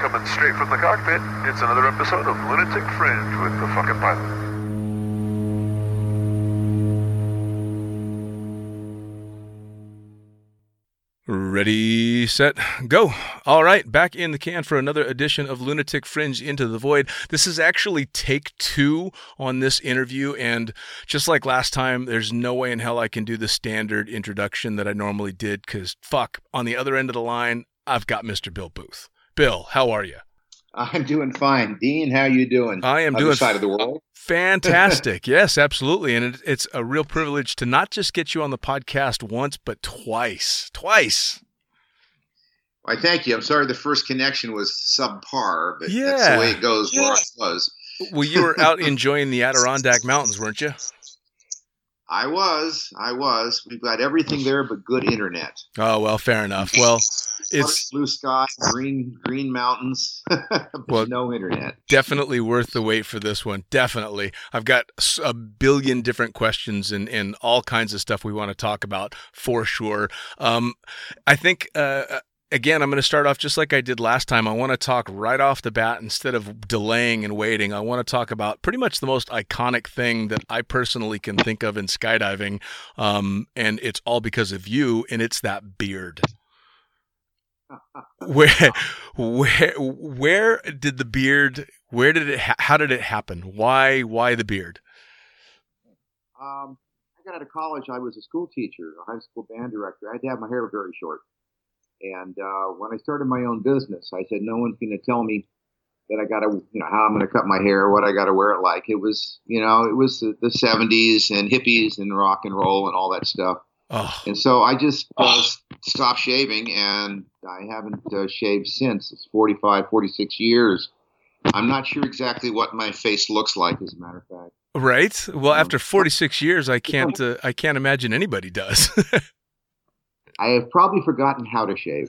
Coming straight from the cockpit, it's another episode of Lunatic Fringe with the fucking pilot. Ready, set, go. All right, back in the can for another edition of Lunatic Fringe Into the Void. This is actually take two on this interview, and just like last time, there's no way in hell I can do the standard introduction that I normally did because fuck, on the other end of the line, I've got Mr. Bill Booth. Bill, how are you? I'm doing fine. Dean, how you doing? I am Other doing side of the world. Fantastic. yes, absolutely. And it, it's a real privilege to not just get you on the podcast once, but twice. Twice. I thank you. I'm sorry the first connection was subpar, but yeah. that's Yeah. the way it goes where I was. Well, you were out enjoying the Adirondack Mountains, weren't you? I was. I was. We've got everything there but good internet. Oh, well, fair enough. Well, It's blue sky, green green mountains, but Well- no internet. definitely worth the wait for this one. Definitely. I've got a billion different questions and, and all kinds of stuff we want to talk about for sure. Um, I think, uh, again, I'm going to start off just like I did last time. I want to talk right off the bat instead of delaying and waiting. I want to talk about pretty much the most iconic thing that I personally can think of in skydiving. Um, and it's all because of you, and it's that beard. Where, where, where did the beard? Where did it? Ha- how did it happen? Why? Why the beard? Um, I got out of college. I was a school teacher, a high school band director. I had to have my hair very short. And uh, when I started my own business, I said, no one's going to tell me that I got to, you know, how I'm going to cut my hair, what I got to wear it like. It was, you know, it was the, the 70s and hippies and rock and roll and all that stuff. Oh, And so I just uh, stopped shaving, and I haven't uh, shaved since. It's 45, 46 years. I'm not sure exactly what my face looks like, as a matter of fact. Right. Well, after 46 years, I can't. Uh, I can't imagine anybody does. I have probably forgotten how to shave.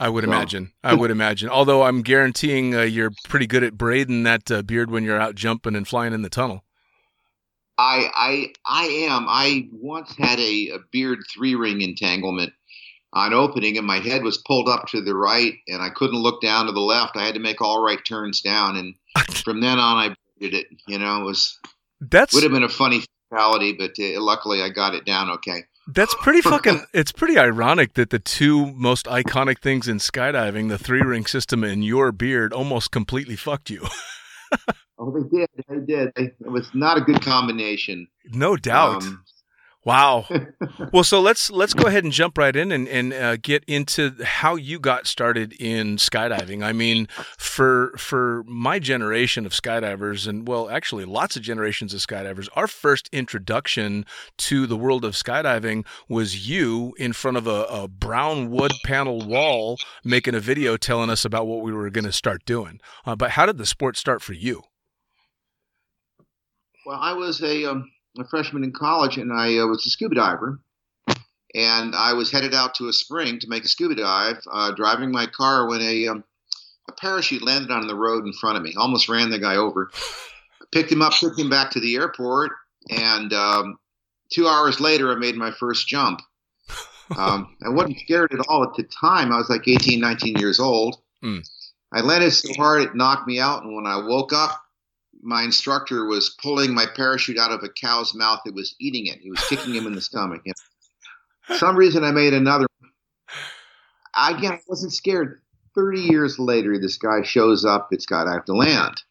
I would So- imagine. I would imagine. Although I'm guaranteeing uh, you're pretty good at braiding that uh, beard when you're out jumping and flying in the tunnel. I I I am. I once had a, a beard three ring entanglement on opening, and my head was pulled up to the right, and I couldn't look down to the left. I had to make all right turns down, and from then on, I did it. You know, it was That's would have been a funny fatality, but uh, luckily I got it down okay. That's pretty fucking. It's pretty ironic that the two most iconic things in skydiving, the three ring system and your beard, almost completely fucked you. Oh, they did. They did. It was not a good combination. no doubt. Um, Wow. well, so let's let's go ahead and jump right in and, and uh, get into how you got started in skydiving. I mean, for for my generation of skydivers, and well, actually, lots of generations of skydivers, our first introduction to the world of skydiving was you in front of a, a brown wood panel wall making a video telling us about what we were going to start doing. Uh, but how did the sport start for you? Well, I was a, um, a freshman in college, and I uh, was a scuba diver. And I was headed out to a spring to make a scuba dive, uh, driving my car when a, um, a parachute landed on the road in front of me. Almost ran the guy over. Picked him up, took him back to the airport, and um, two hours later, I made my first jump. Um, I wasn't scared at all at the time. I was like 18, 19 years old. Mm. I landed so hard it knocked me out, and when I woke up, my instructor was pulling my parachute out of a cow's mouth that was eating it. He was kicking him in the stomach. And for some reason, I made another. Again, I wasn't scared. 30 years later, this guy shows up. It's got, I have to land,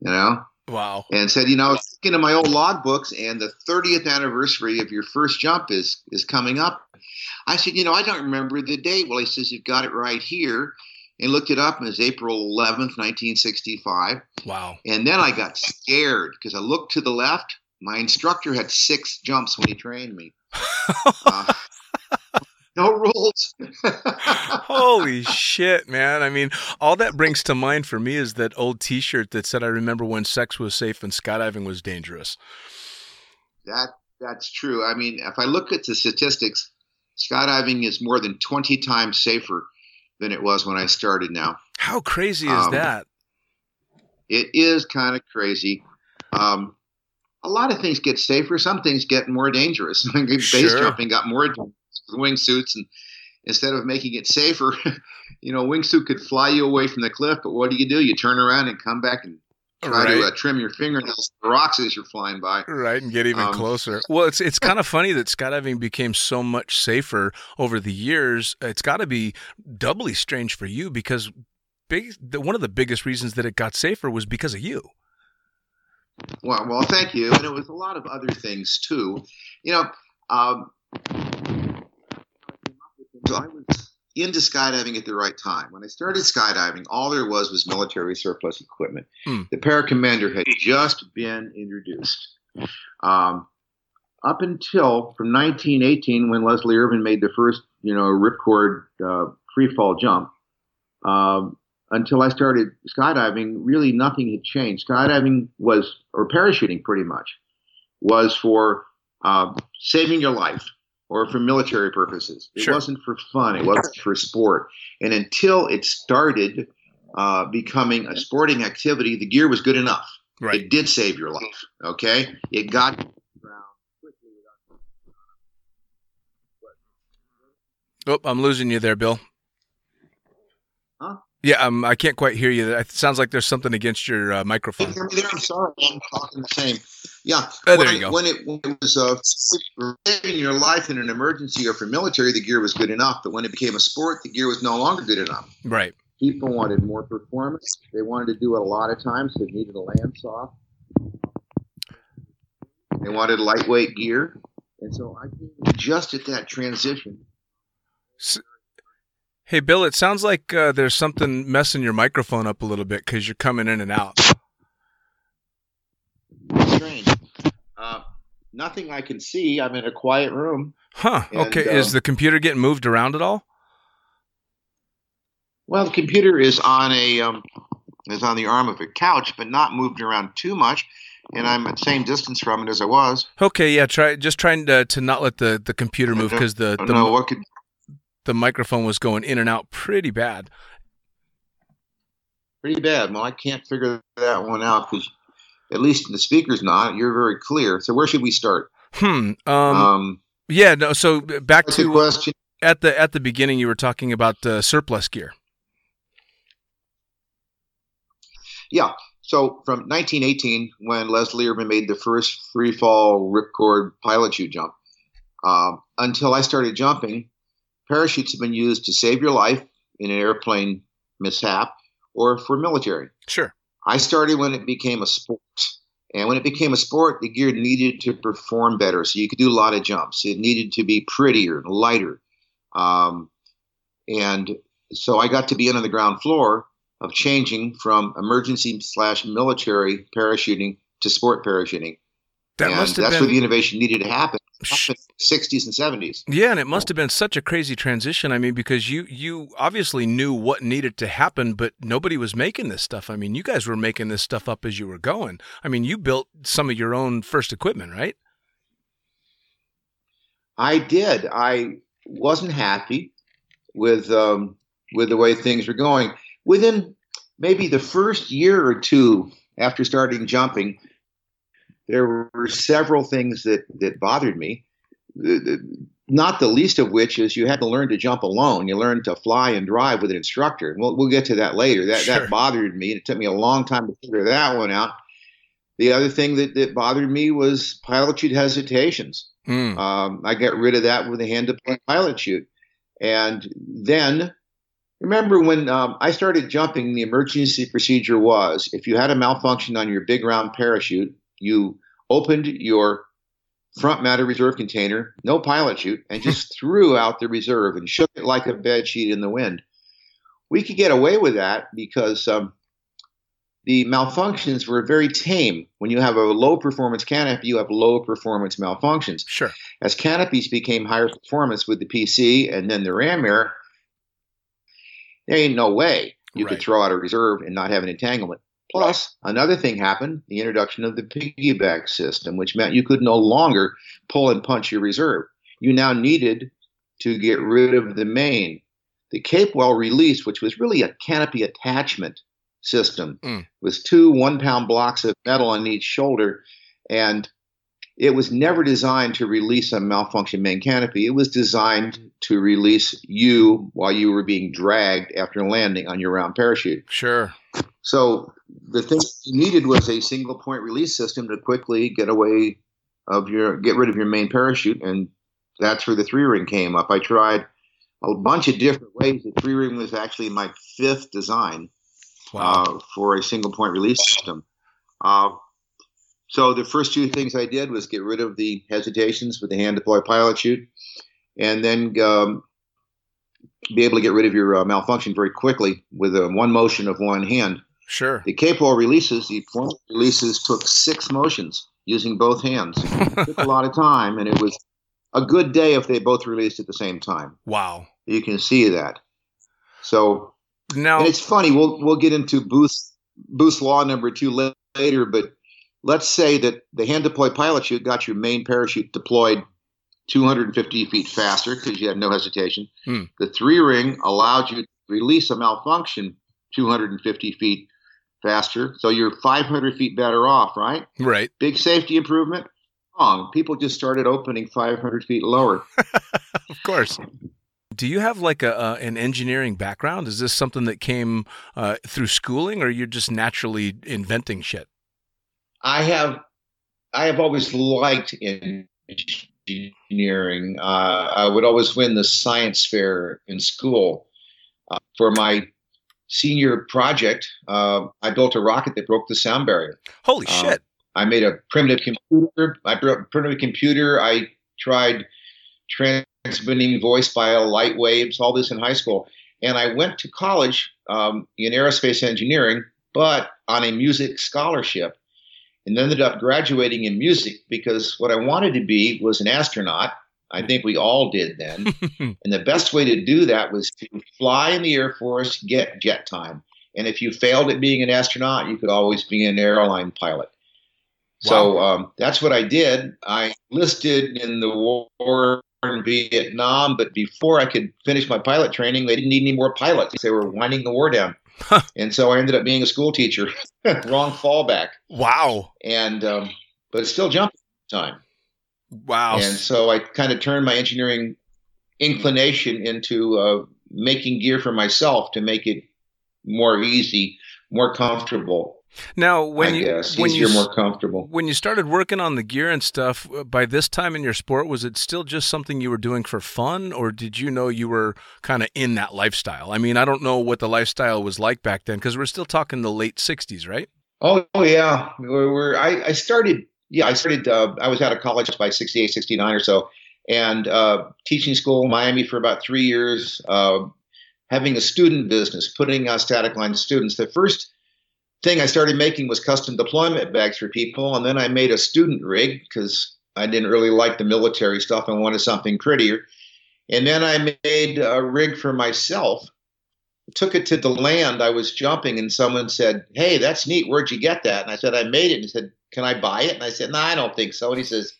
you know, Wow. and said, you know, I was looking at my old logbooks, and the 30th anniversary of your first jump is is coming up. I said, you know, I don't remember the date. Well, he says, you've got it right here. And looked it up, and it was April 11th, 1965. Wow. And then I got scared because I looked to the left. My instructor had six jumps when he trained me. Uh, no rules. Holy shit, man. I mean, all that brings to mind for me is that old t shirt that said, I remember when sex was safe and skydiving was dangerous. that that's true. I mean, if I look at the statistics, skydiving is more than 20 times safer than it was when I started now. How crazy is Um, that? It is kind of crazy. Um, a lot of things get safer. Some things get more dangerous. Base Sure. jumping got more dangerous with wingsuits, and instead of making it safer, you know, wingsuit could fly you away from the cliff. But what do you do? You turn around and come back and try to uh, Right. trim your fingernails with rocks as you're flying by. Right, and get even um, closer. Well, it's it's kind of funny that skydiving became so much safer over the years. It's got to be doubly strange for you because big the, one of the biggest reasons that it got safer was because of you. Well, well, thank you. And it was a lot of other things too. You know, um, I was into skydiving at the right time. When I started skydiving, all there was was military surplus equipment. Hmm. The Paracommander had just been introduced. Um, up until from 1918, when Leslie Irvin made the first, you know, ripcord uh, free fall jump, um, until I started skydiving, really nothing had changed. Skydiving was, or parachuting pretty much, was for uh, saving your life or for military purposes. It Sure. wasn't for fun. It wasn't for sport. And until it started uh, becoming a sporting activity, the gear was good enough. Right. It did save your life. Okay, it got you to the ground quickly without Oh, I'm losing you there, Bill. Yeah, um, I can't quite hear you. It sounds like there's something against your uh, microphone. there? I'm sorry, I'm talking the same. Yeah. Oh, there when, you go. When it, when it was uh, saving your life in an emergency or for military, the gear was good enough. But when it became a sport, the gear was no longer good enough. Right. People wanted more performance. They wanted to do it a lot of times. They needed a land soft. They wanted lightweight gear. And so I just at that transition. Hey, Bill, it sounds like uh, there's something messing your microphone up a little bit because you're coming in and out. Strange. Uh, nothing I can see. I'm in a quiet room. Huh. And, Okay. um, Is the computer getting moved around at all? Well, the computer is on a um, is on the arm of a couch, but not moved around too much and I'm at the same distance from it as I was. Okay, yeah. Try just trying to to not let the the computer move because the the, know what could the microphone was going in and out pretty bad. pretty bad. Well, I can't figure that one out because at least the speaker's not. You're very clear. So where should we start? Hmm. Um. Um, yeah. No. So uh, back to question. at the at the beginning, you were talking about uh, surplus gear. Yeah. So from 1918, when Leslie Irvin made the first free fall ripcord pilot chute jump, um, until I started jumping, parachutes have been used to save your life in an airplane mishap or for military. Sure. I started when it became a sport. And when it became a sport, the gear needed to perform better. So you could do a lot of jumps. It needed to be prettier and lighter. Um, and so I got to be in on the ground floor of changing from emergency slash military parachuting to sport parachuting. That and must have that's been where the innovation needed to happen. Sh- Happened in the 60s and 70s. Yeah, and it must have been such a crazy transition. I mean, because you you obviously knew what needed to happen, but nobody was making this stuff. I mean, you guys were making this stuff up as you were going. I mean, you built some of your own first equipment, right? I did. I wasn't happy with um, with the way things were going. Within maybe the first year or two after starting jumping, there were several things that that bothered me. The- the- Not the least of which is you had to learn to jump alone. You learned to fly and drive with an instructor. We'll, we'll get to that later. That Sure. that bothered me. It took me a long time to figure that one out. The other thing that, that bothered me was pilot chute hesitations. Mm. Um, I got rid of that with a hand deployed pilot chute. And then, remember when um, I started jumping, the emergency procedure was if you had a malfunction on your big round parachute, you opened your front matter reserve container, no pilot chute, and just threw out the reserve and shook it like a bed sheet in the wind. We could get away with that because um, the malfunctions were very tame. When you have a low performance canopy, you have low performance malfunctions Sure. as canopies became higher performance with the PC and then the RAM air, there ain't no way you Right. could throw out a reserve and not have an entanglement. Plus, another thing happened the introduction of the piggyback system, which meant you could no longer pull and punch your reserve. You now needed to get rid of the main. The Capewell release, which was really a canopy attachment system, Mm. was two one pound blocks of metal on each shoulder. And it was never designed to release a malfunction main canopy. It was designed to release you while you were being dragged after landing on your round parachute. Sure. So the thing you needed was a single point release system to quickly get away of your get rid of your main parachute, and that's where the three ring came up. I tried a bunch of different ways. The three ring was actually my fifth design Wow. uh, for a single point release system. Uh, so the first two things I did was get rid of the hesitations with the hand deploy pilot chute, and then um, be able to get rid of your uh, malfunction very quickly with a one motion of one hand. sure. The Capewell releases, the former releases took six motions using both hands. It took a lot of time, and it was a good day if they both released at the same time. Wow. You can see that. So Now, and it's funny. We'll we'll get into Booth Booth's law number two later, but let's say that the hand deployed pilot chute got your main parachute deployed 250 feet faster because you had no hesitation. Hmm. The three ring allowed you to release a malfunction 250 feet faster, so you're 500 feet better off. Right? right. Big safety improvement. Wrong. People just started opening 500 feet lower. Of course. Do you have like a uh, an engineering background? Is this something that came uh, through schooling, or you're just naturally inventing shit? I have I have always liked engineering. Uh, I would always win the science fair in school. Uh, for my senior project, uh, I built a rocket that broke the sound barrier. Holy Uh, shit! I made a primitive computer. I built a primitive computer. I tried transmitting voice via light waves, all this in high school. And I went to college um, in aerospace engineering, but on a music scholarship, and ended up graduating in music because what I wanted to be was an astronaut. I think we all did then. and the best way to do that was to fly in the Air Force, get jet time. And if you failed at being an astronaut, you could always be an airline pilot. So um, that's what I did. I listed in the war in Vietnam, but before I could finish my pilot training, they didn't need any more pilots. They were winding the war down. and so I ended up being a school teacher. Wrong fallback. Wow. And um, but it's still jumping time. Wow. And so I kind of turned my engineering inclination into uh, making gear for myself to make it more easy, more comfortable. Now, when I you guess when easier, you more comfortable. when you started working on the gear and stuff, uh, by this time in your sport, was it still just something you were doing for fun, or did you know you were kind of in that lifestyle? I mean, I don't know what the lifestyle was like back then because we're still talking the late '60s, right? Oh, oh yeah, we're, we're I, I started. Yeah, I started. Uh, I was out of college by 68, 69 or so, and uh, teaching school in Miami for about three years. Uh, having a student business, putting out static line students. The first thing I started making was custom deployment bags for people, and then I made a student rig because I didn't really like the military stuff and wanted something prettier. And then I made a rig for myself. Took it to the land I was jumping, and someone said, "Hey, that's neat. Where'd you get that?" And I said, "I made it." And he said, "Can I buy it?" And I said, "No, I don't think so." And he says,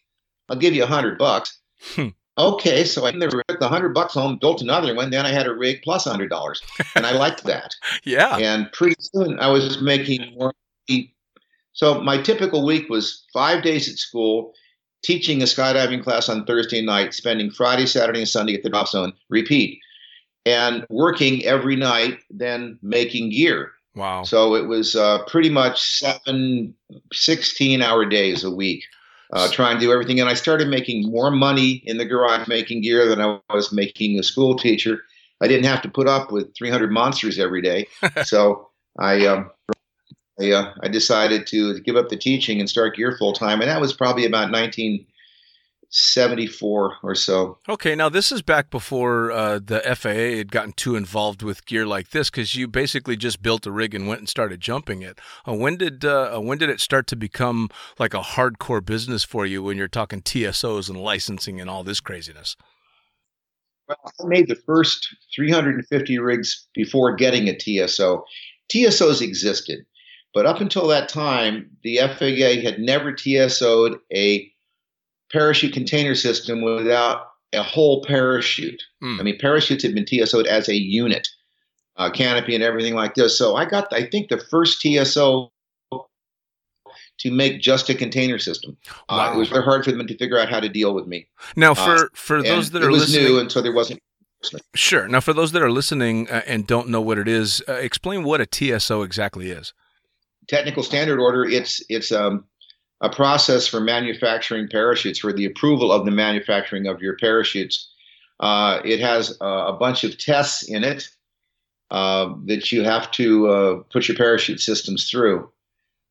"I'll give you a hundred bucks." Hmm. Okay, so I never took the hundred bucks home, built another one. Then I had a rig plus a hundred dollars, and I liked that. Yeah. And pretty soon I was making more. So my typical week was five days at school, teaching a skydiving class on Thursday night, spending Friday, Saturday, and Sunday at the drop zone, repeat, and working every night, then making gear. Wow. So it was uh, pretty much seven, 16 hour days a week. Uh, trying to do everything, and I started making more money in the garage making gear than I was making a school teacher. I didn't have to put up with 300 monsters every day, so I um, I, uh, I decided to give up the teaching and start gear full time, and that was probably about 1974 or so. Okay, now this is back before uh, the FAA had gotten too involved with gear like this, because you basically just built a rig and went and started jumping it. Uh, when did uh, when did it start to become like a hardcore business for you? When you're talking TSOs and licensing and all this craziness. Well, I made the first 350 rigs before getting a TSO. TSOs existed, but up until that time, the FAA had never TSO'd a parachute container system without a whole parachute. Hmm. I mean, parachutes had been TSO'd as a unit, uh, canopy and everything like this. So I got, I think, the first TSO to make just a container system. Uh, it was very hard for them to figure out how to deal with me. Now, for for those that are it was listening, new, and so there wasn't. sure. Now, for those that are listening uh, and don't know what it is, uh, explain what a TSO exactly is. technical standard order, it's it's um, a process for manufacturing parachutes for the approval of the manufacturing of your parachutes. Uh, it has uh, a bunch of tests in it uh, that you have to uh, put your parachute systems through,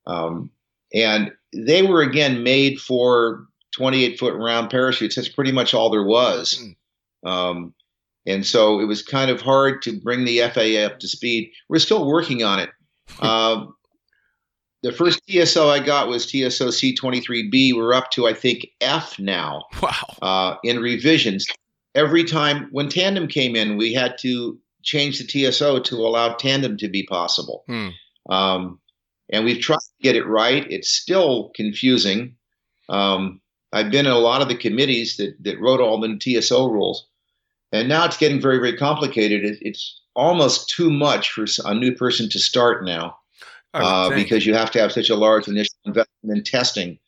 um, and they were again made for 28 foot round parachutes. That's pretty much all there was. Um, and so it was kind of hard to bring the FAA up to speed. We're still working on it. The first TSO I got was TSO C23B. We're up to, I think, F now Wow. uh, in revisions. Every time when Tandem came in, we had to change the TSO to allow Tandem to be possible. Hmm. Um, and we've tried to get it right. It's still confusing. Um, I've been in a lot of the committees that, that wrote all the TSO rules. And now it's getting very, very complicated. It, it's almost too much for a new person to start now uh, because you have to have such a large initial investment in testing.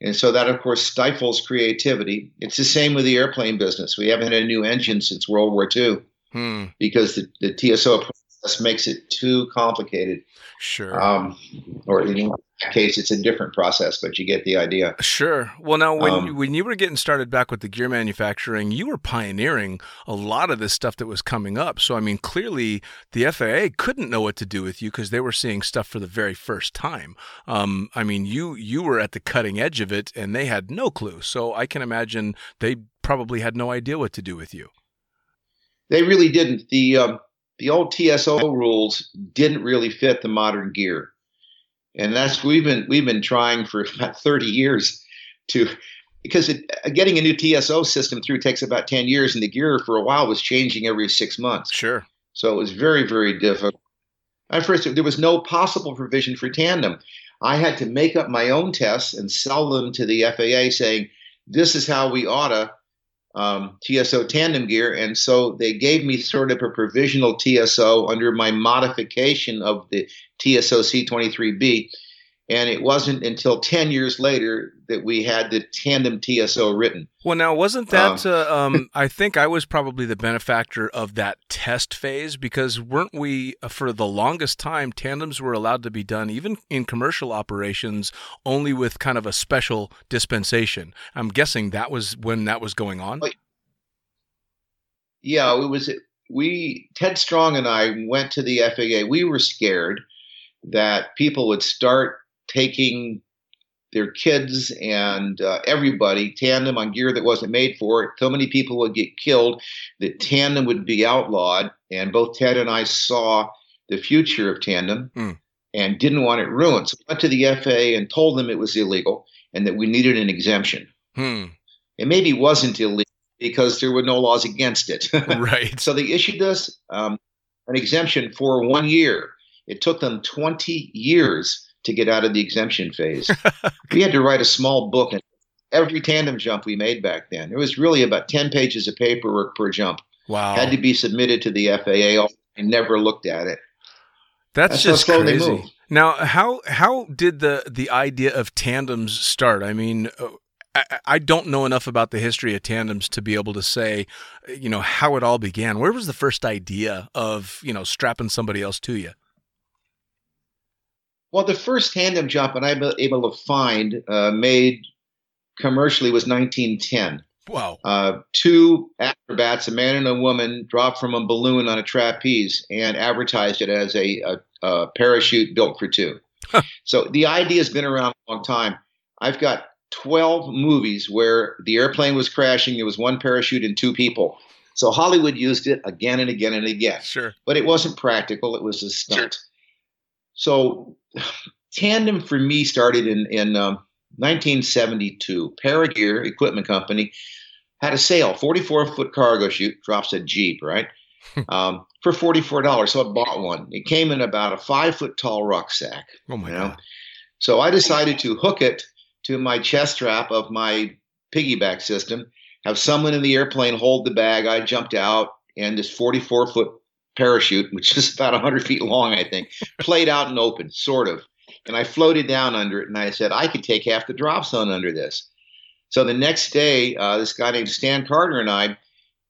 And so that, of course, stifles creativity. It's the same with the airplane business. We haven't had a new engine since World War II Hmm, because the, the TSO process makes it too complicated. sure. Um, or in that case, it's a different process, but you get the idea. Sure. Well, now when Um, you, when you were getting started back with the gear manufacturing, you were pioneering a lot of this stuff that was coming up. So I mean, clearly the FAA couldn't know what to do with you because they were seeing stuff for the very first time. Um, I mean, you you were at the cutting edge of it, and they had no clue. So I can imagine they probably had no idea what to do with you. They really didn't. The um, the old TSO rules didn't really fit the modern gear, and that's we've been we've been trying for about thirty years to because it, getting a new TSO system through takes about ten years, and the gear for a while was changing every six months, Sure. so it was very very difficult. At first, there was no possible provision for tandem. I had to make up my own tests and sell them to the FAA, saying this is how we oughta um, TSO tandem gear. And so they gave me sort of a provisional TSO under my modification of the TSO C23B. And it wasn't until 10 years later that we had the tandem TSO written. Well, now, wasn't that, uh, um, I think I was probably the benefactor of that test phase because weren't we, uh, for the longest time, tandems were allowed to be done, even in commercial operations, only with kind of a special dispensation. I'm guessing that was when that was going on. Yeah, it was. We, Ted Strong and I went to the FAA. We were scared that people would start taking their kids and uh, everybody tandem on gear that wasn't made for it. So many people would get killed that tandem would be outlawed. And both Ted and I saw the future of tandem mm. and didn't want it ruined. So we went to the FAA and told them it was illegal and that we needed an exemption. Hmm. It maybe wasn't illegal because there were no laws against it. right. So they issued us um, an exemption for one year. It took them 20 years to get out of the exemption phase. we had to write a small book and every tandem jump we made back then. It was really about 10 pages of paperwork per jump. Wow. Had to be submitted to the FAA. I never looked at it. That's, That's just crazy. Now, how how did the the idea of tandems start? I mean, uh, I, I, don't know enough about the history of tandems to be able to say, you know, how it all began. Where was the first idea of you know strapping somebody else to you? Well, the first tandem jump that I'm able to find uh, made commercially was 1910. Wow. Uh, two acrobats, a man and a woman, dropped from a balloon on a trapeze and advertised it as a, a, a parachute built for two. So the idea has been around a long time. I've got 12 movies where the airplane was crashing, there was one parachute and two people. So Hollywood used it again and again and again. Sure. But it wasn't practical, it was a stunt. Sure. So tandem for me started in in um, 1972. Paragear Equipment Company had a sale, 44 foot cargo chute, drops a Jeep, right? um, for $44. So I bought one. It came in about a five foot tall rucksack. Oh my you know? God. So I decided to hook it to my chest strap of my piggyback system, have someone in the airplane hold the bag. I jumped out, and this 44 foot parachute, which is about 100 feet long, I think, played out and open, sort of. And I floated down under it, and I said, I could take half the drop zone under this. So the next day, uh, this guy named Stan Carter and I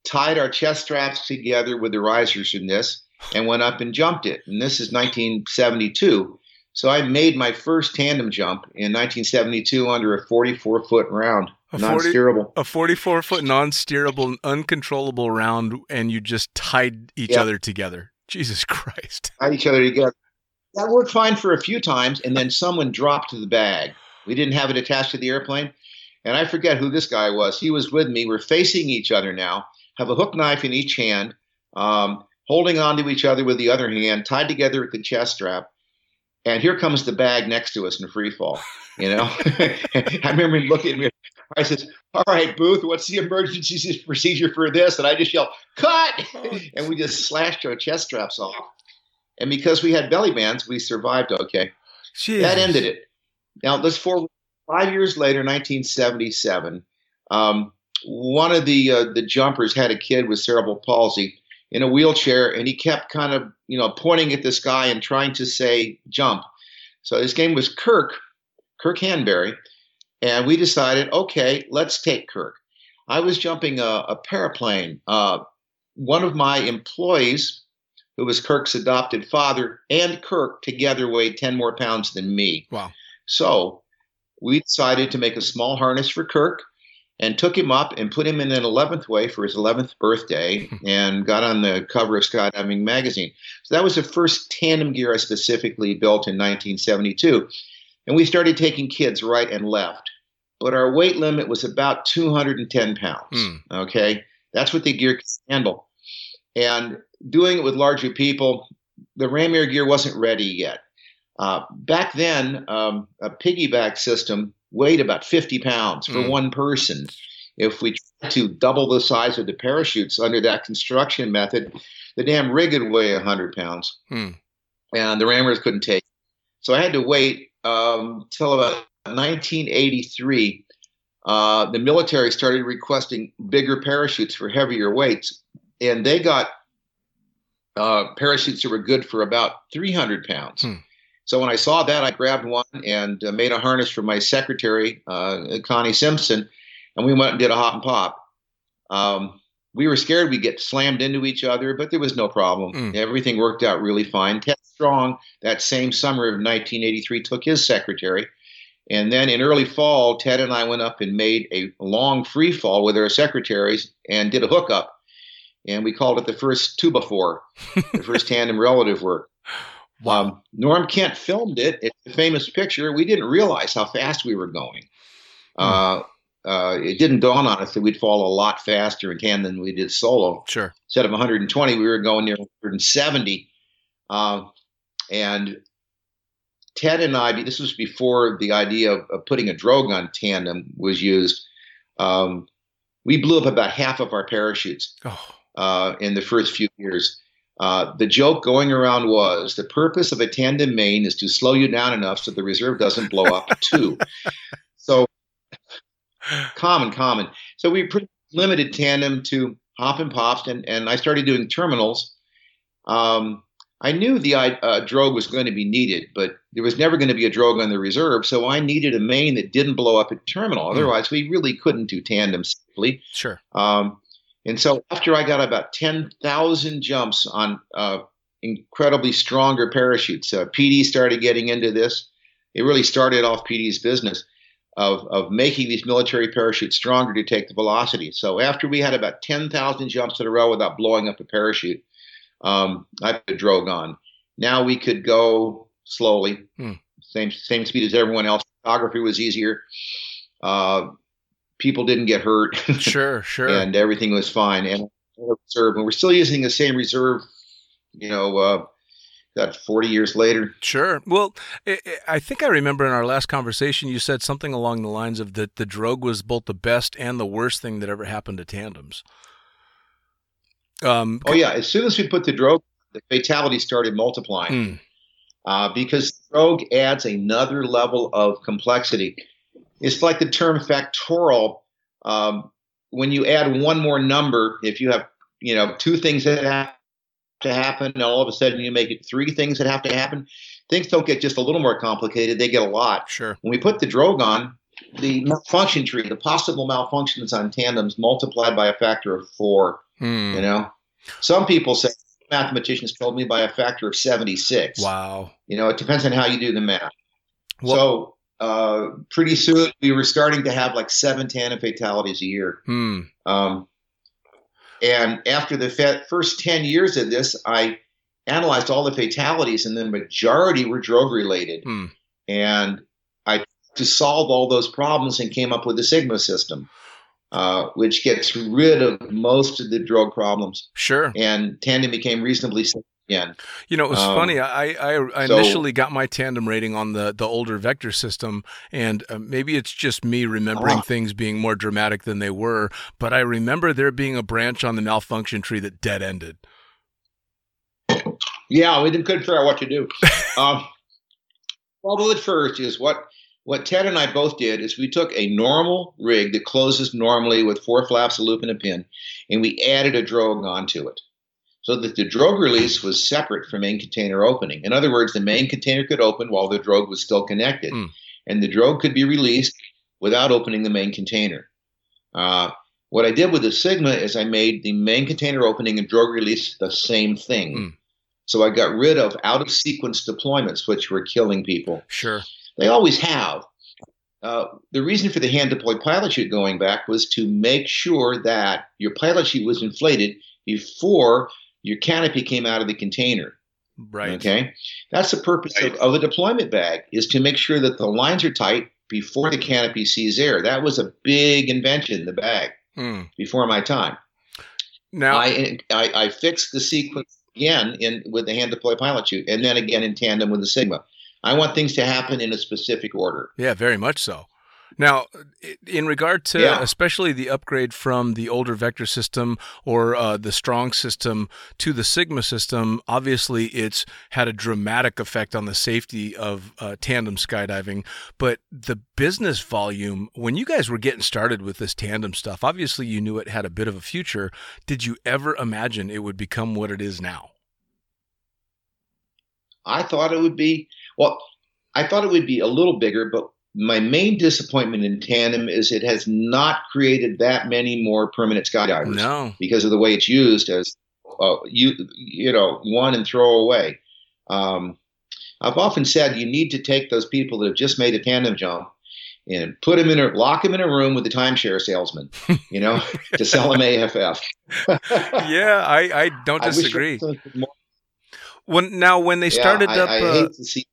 tied our chest straps together with the risers in this and went up and jumped it. And this is 1972. So I made my first tandem jump in 1972 under a 44 foot round. A non-steerable. a 44 foot non-steerable, uncontrollable round, and you just tied each yep. other together. Jesus Christ! Tied each other together. That worked fine for a few times, and then someone dropped the bag. We didn't have it attached to the airplane, and I forget who this guy was. He was with me. We're facing each other now. Have a hook knife in each hand, um, holding on to each other with the other hand, tied together with the chest strap. And here comes the bag next to us in free fall. You know, I remember him looking at me. I says, "All right, Booth, what's the emergency procedure for this?" And I just yelled, "Cut!" and we just slashed our chest straps off. And because we had belly bands, we survived okay. Jeez. That ended it. Now let's forward five years later, 1977. Um, one of the uh, the jumpers had a kid with cerebral palsy in a wheelchair, and he kept kind of you know pointing at this guy and trying to say jump. So his name was Kirk, Kirk Hanberry, and we decided, okay, let's take Kirk. I was jumping a, a paraplane. Uh, one of my employees, who was Kirk's adopted father, and Kirk together weighed 10 more pounds than me. Wow. So we decided to make a small harness for Kirk and took him up and put him in an 11th way for his 11th birthday and got on the cover of Skydiving magazine. So that was the first tandem gear I specifically built in 1972. And we started taking kids right and left. But our weight limit was about 210 pounds. Mm. Okay. That's what the gear could handle. And doing it with larger people, the Ram Air gear wasn't ready yet. Uh, back then, um, a piggyback system weighed about 50 pounds for mm. one person. If we tried to double the size of the parachutes under that construction method, the damn rig would weigh 100 pounds. Mm. And the rammers couldn't take So I had to wait um, till about 1983. Uh, the military started requesting bigger parachutes for heavier weights, and they got uh, parachutes that were good for about 300 pounds. Hmm. So when I saw that, I grabbed one and uh, made a harness for my secretary, uh, Connie Simpson, and we went and did a hop and pop. Um, we were scared we'd get slammed into each other, but there was no problem. Mm. Everything worked out really fine. Ted Strong, that same summer of 1983, took his secretary. And then in early fall, Ted and I went up and made a long free fall with our secretaries and did a hookup. And we called it the first two before, the first tandem relative work. Um, Norm Kent filmed it. It's a famous picture. We didn't realize how fast we were going. Uh, uh, it didn't dawn on us that we'd fall a lot faster in tandem than we did solo. Sure. Instead of 120, we were going near 170. Uh, and Ted and I, this was before the idea of, of putting a drogue on tandem was used. Um, we blew up about half of our parachutes Oh, uh, in the first few years. Uh, the joke going around was the purpose of a tandem main is to slow you down enough so the reserve doesn't blow up too. So common, common. So we pretty limited tandem to hop and pops, and, and I started doing terminals. Um, I knew the uh, drogue was going to be needed, but there was never going to be a drogue on the reserve, so I needed a main that didn't blow up at terminal. Otherwise, we really couldn't do tandem safely. sure. Um, and so after I got about 10,000 jumps on uh, incredibly stronger parachutes, uh, PD started getting into this. It really started off PD's business of, of making these military parachutes stronger to take the velocity. So after we had about 10,000 jumps in a row without blowing up a parachute, um, I put a drogue on. Now we could go slowly, Hmm. same same speed as everyone else. Photography was easier. Uh, people didn't get hurt. Sure, sure. and everything was fine. And reserve, and we're still using the same reserve. You know, uh, got 40 years later. Sure. Well, I, think I remember in our last conversation you said something along the lines of that the drogue was both the best and the worst thing that ever happened to tandems. Um, Oh yeah, as soon as we put the drogue, the fatalities started multiplying mm, uh, because drogue adds another level of complexity. It's like the term factorial. Um, when you add one more number, if you have you know two things that to happen, and all of a sudden you make it three things that have to happen, things don't get just a little more complicated; they get a lot. sure. When we put the drogue on, the malfunction tree, the possible malfunctions on tandems multiplied by a factor of four. Hmm. You know, some people say mathematicians told me by a factor of 76. Wow. You know, it depends on how you do the math. Well- so uh, pretty soon we were starting to have like seven tandem fatalities a year. Hmm. Um, and after the first 10 years of this, I analyzed all the fatalities, and the majority were drogue related. Hmm. And I to solve all those problems and came up with the Sigma system, uh, which gets rid of most of the drogue problems. Sure. And tandem became reasonably safe again. You know, it was Um, funny. I, I, I so- initially got my tandem rating on the, the older vector system, and uh, maybe it's just me remembering Ah. things being more dramatic than they were, but I remember there being a branch on the malfunction tree that dead ended. Yeah, we didn't couldn't figure out what to do. um, trouble at first is what what Ted and I both did is we took a normal rig that closes normally with four flaps, a loop, and a pin, and we added a drogue onto it, so that the drogue release was separate from main container opening. In other words, the main container could open while the drogue was still connected, Hmm. and the drogue could be released without opening the main container. Uh, what I did with the Sigma is I made the main container opening and drogue release the same thing. Hmm. So I got rid of out of sequence deployments, which were killing people. Sure. They always have. Uh, the reason for the hand deployed pilot chute going back was to make sure that your pilot chute was inflated before your canopy came out of the container. Right. Okay, that's the purpose Right. of, of the deployment bag is to make sure that the lines are tight before the canopy sees air. That was a big invention, the bag, Hmm. before my time. Now, I, I I fixed the sequence again in with the hand deploy pilot chute, and then again in tandem with the Sigma. I want things to happen in a specific order. yeah, very much so. Now, in regard to Yeah. especially the upgrade from the older Vector system or uh, the Strong system to the Sigma system, obviously it's had a dramatic effect on the safety of uh, tandem skydiving. But the business volume, when you guys were getting started with this tandem stuff, obviously you knew it had a bit of a future. Did you ever imagine it would become what it is now? I thought it would be well. I thought it would be a little bigger, but my main disappointment in tandem is it has not created that many more permanent skydivers No. because of the way it's used as uh, you you know one and throw away. Um, I've often said you need to take those people that have just made a tandem jump and put them in a lock them in a room with the timeshare salesman, you know, to sell them AFF. Yeah, I, I don't disagree. more- When now when they Yeah, started I, up, I uh, hate to see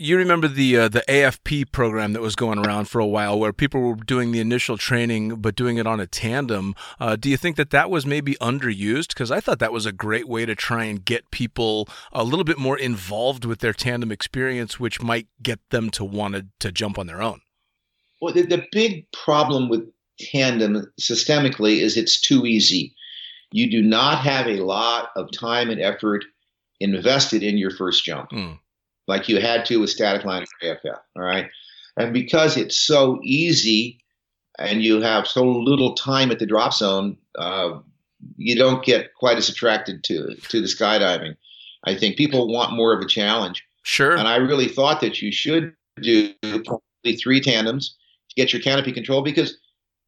you remember the uh, the AFP program that was going around for a while, where people were doing the initial training but doing it on a tandem. Uh, do you think that that was maybe underused? Because I thought that was a great way to try and get people a little bit more involved with their tandem experience, which might get them to want to, jump on their own. Well, the, the big problem with tandem systemically is it's too easy. You do not have a lot of time and effort invested in your first jump, Hmm. Like you had to with static line or AFF. All right. And because it's so easy and you have so little time at the drop zone, uh, you don't get quite as attracted to, to the skydiving. I think people want more of a challenge. Sure. And I really thought that you should do probably three tandems to get your canopy control because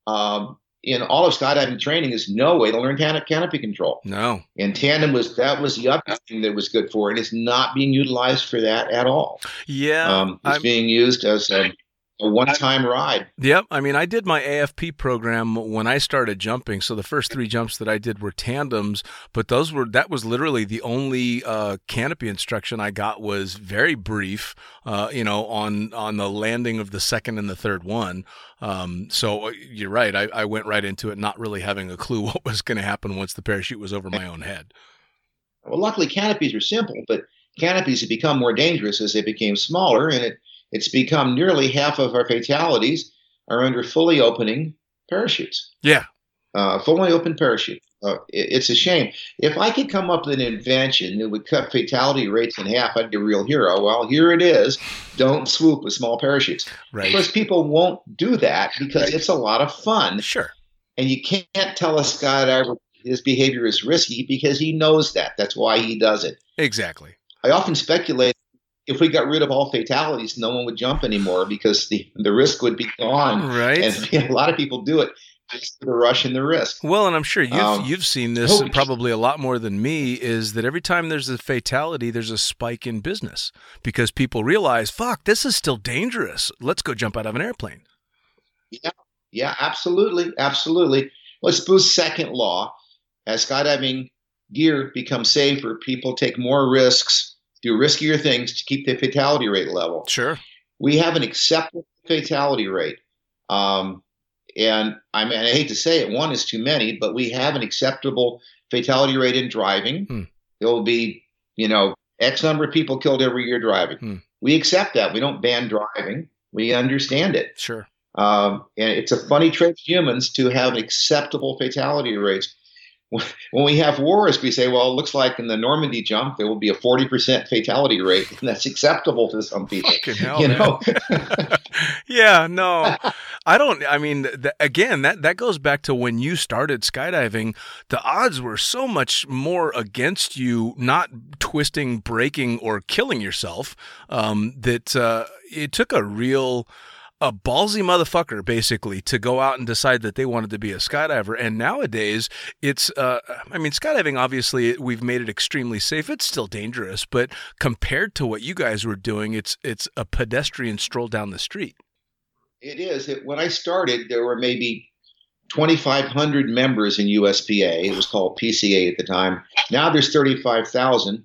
um, in all of skydiving training is no way to learn can- canopy control. no. And tandem was that was the other thing that was good for it. It's not being utilized for that at all. Yeah. Um, it's I'm- being used as a, a one-time ride. Yep. I mean, I did my AFP program when I started jumping. So the first three jumps that I did were tandems, but those were that was literally the only uh, canopy instruction I got was very brief. Uh, you know, on on the landing of the second and the third one. Um, so uh, you're right. I, I went right into it, not really having a clue what was going to happen once the parachute was over my own head. Well, luckily canopies are simple, but canopies have become more dangerous as they became smaller, and it it's become nearly half of our fatalities are under fully opening parachutes. Yeah. uh, fully open parachute. Uh, it- it's a shame. If I could come up with an invention that would cut fatality rates in half, I'd be a real hero. Well, here it is. Don't swoop with small parachutes. Right. course, people won't do that because it's a lot of fun. Sure. And you can't tell a skydiver his behavior is risky because he knows that. That's why he does it. Exactly. I often speculate if we got rid of all fatalities, no one would jump anymore because the, the risk would be gone. Right. And a lot of people do it just for the rush and the risk. Well, and I'm sure you've Um, you've seen this hope- probably a lot more than me. Is that every time there's a fatality, there's a spike in business because people realize, fuck, this is still dangerous. Let's go jump out of an airplane. Yeah. Yeah, absolutely, absolutely. Let's Booth's second law. As skydiving gear becomes safer, people take more risks, do riskier things to keep the fatality rate level. Sure. We have an acceptable fatality rate. Um, and I mean, I hate to say it, one is too many, but we have an acceptable fatality rate in driving. Hmm. There will be, you know, X number of people killed every year driving. Hmm. We accept that. We don't ban driving. We understand it. Sure. Um, and it's a funny trait of humans to have acceptable fatality rates. When we have wars, we say, well, it looks like in the Normandy jump, there will be a 40% fatality rate, and that's acceptable to some people. Hell, you man. know? yeah, no, I don't. I mean, th- again, that that goes back to when you started skydiving. The odds were so much more against you not twisting, breaking, or killing yourself um, that uh, it took a real. A ballsy motherfucker, basically, to go out and decide that they wanted to be a skydiver. And nowadays, it's, uh, I mean, skydiving, obviously, we've made it extremely safe. It's still dangerous, but compared to what you guys were doing, it's it's a pedestrian stroll down the street. It is. It, when I started, there were maybe 2,500 members in USPA. It was called PCA at the time. Now there's 35,000.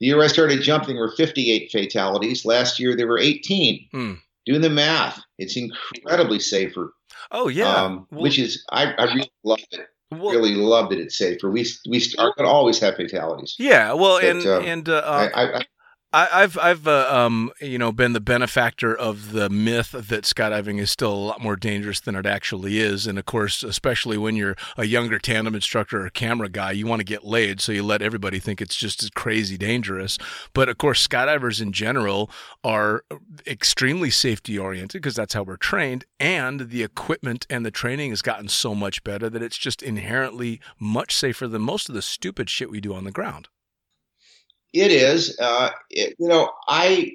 The year I started jumping, there were 58 fatalities. Last year, there were 18. Hmm. Do the math. It's incredibly safer. Oh yeah, um, Well- which is I, I really love it. well, Really love that it's safer. We we are going to always have fatalities. yeah. Well, but, and uh, and uh, I, uh, I, I, I've I've uh, um you know been the benefactor of the myth that skydiving is still a lot more dangerous than it actually is, and of course, especially when you're a younger tandem instructor or camera guy, you want to get laid, so you let everybody think it's just as crazy dangerous. But of course, skydivers in general are extremely safety oriented because that's how we're trained, and the equipment and the training has gotten so much better that it's just inherently much safer than most of the stupid shit we do on the ground. It is. Uh, it, you know, I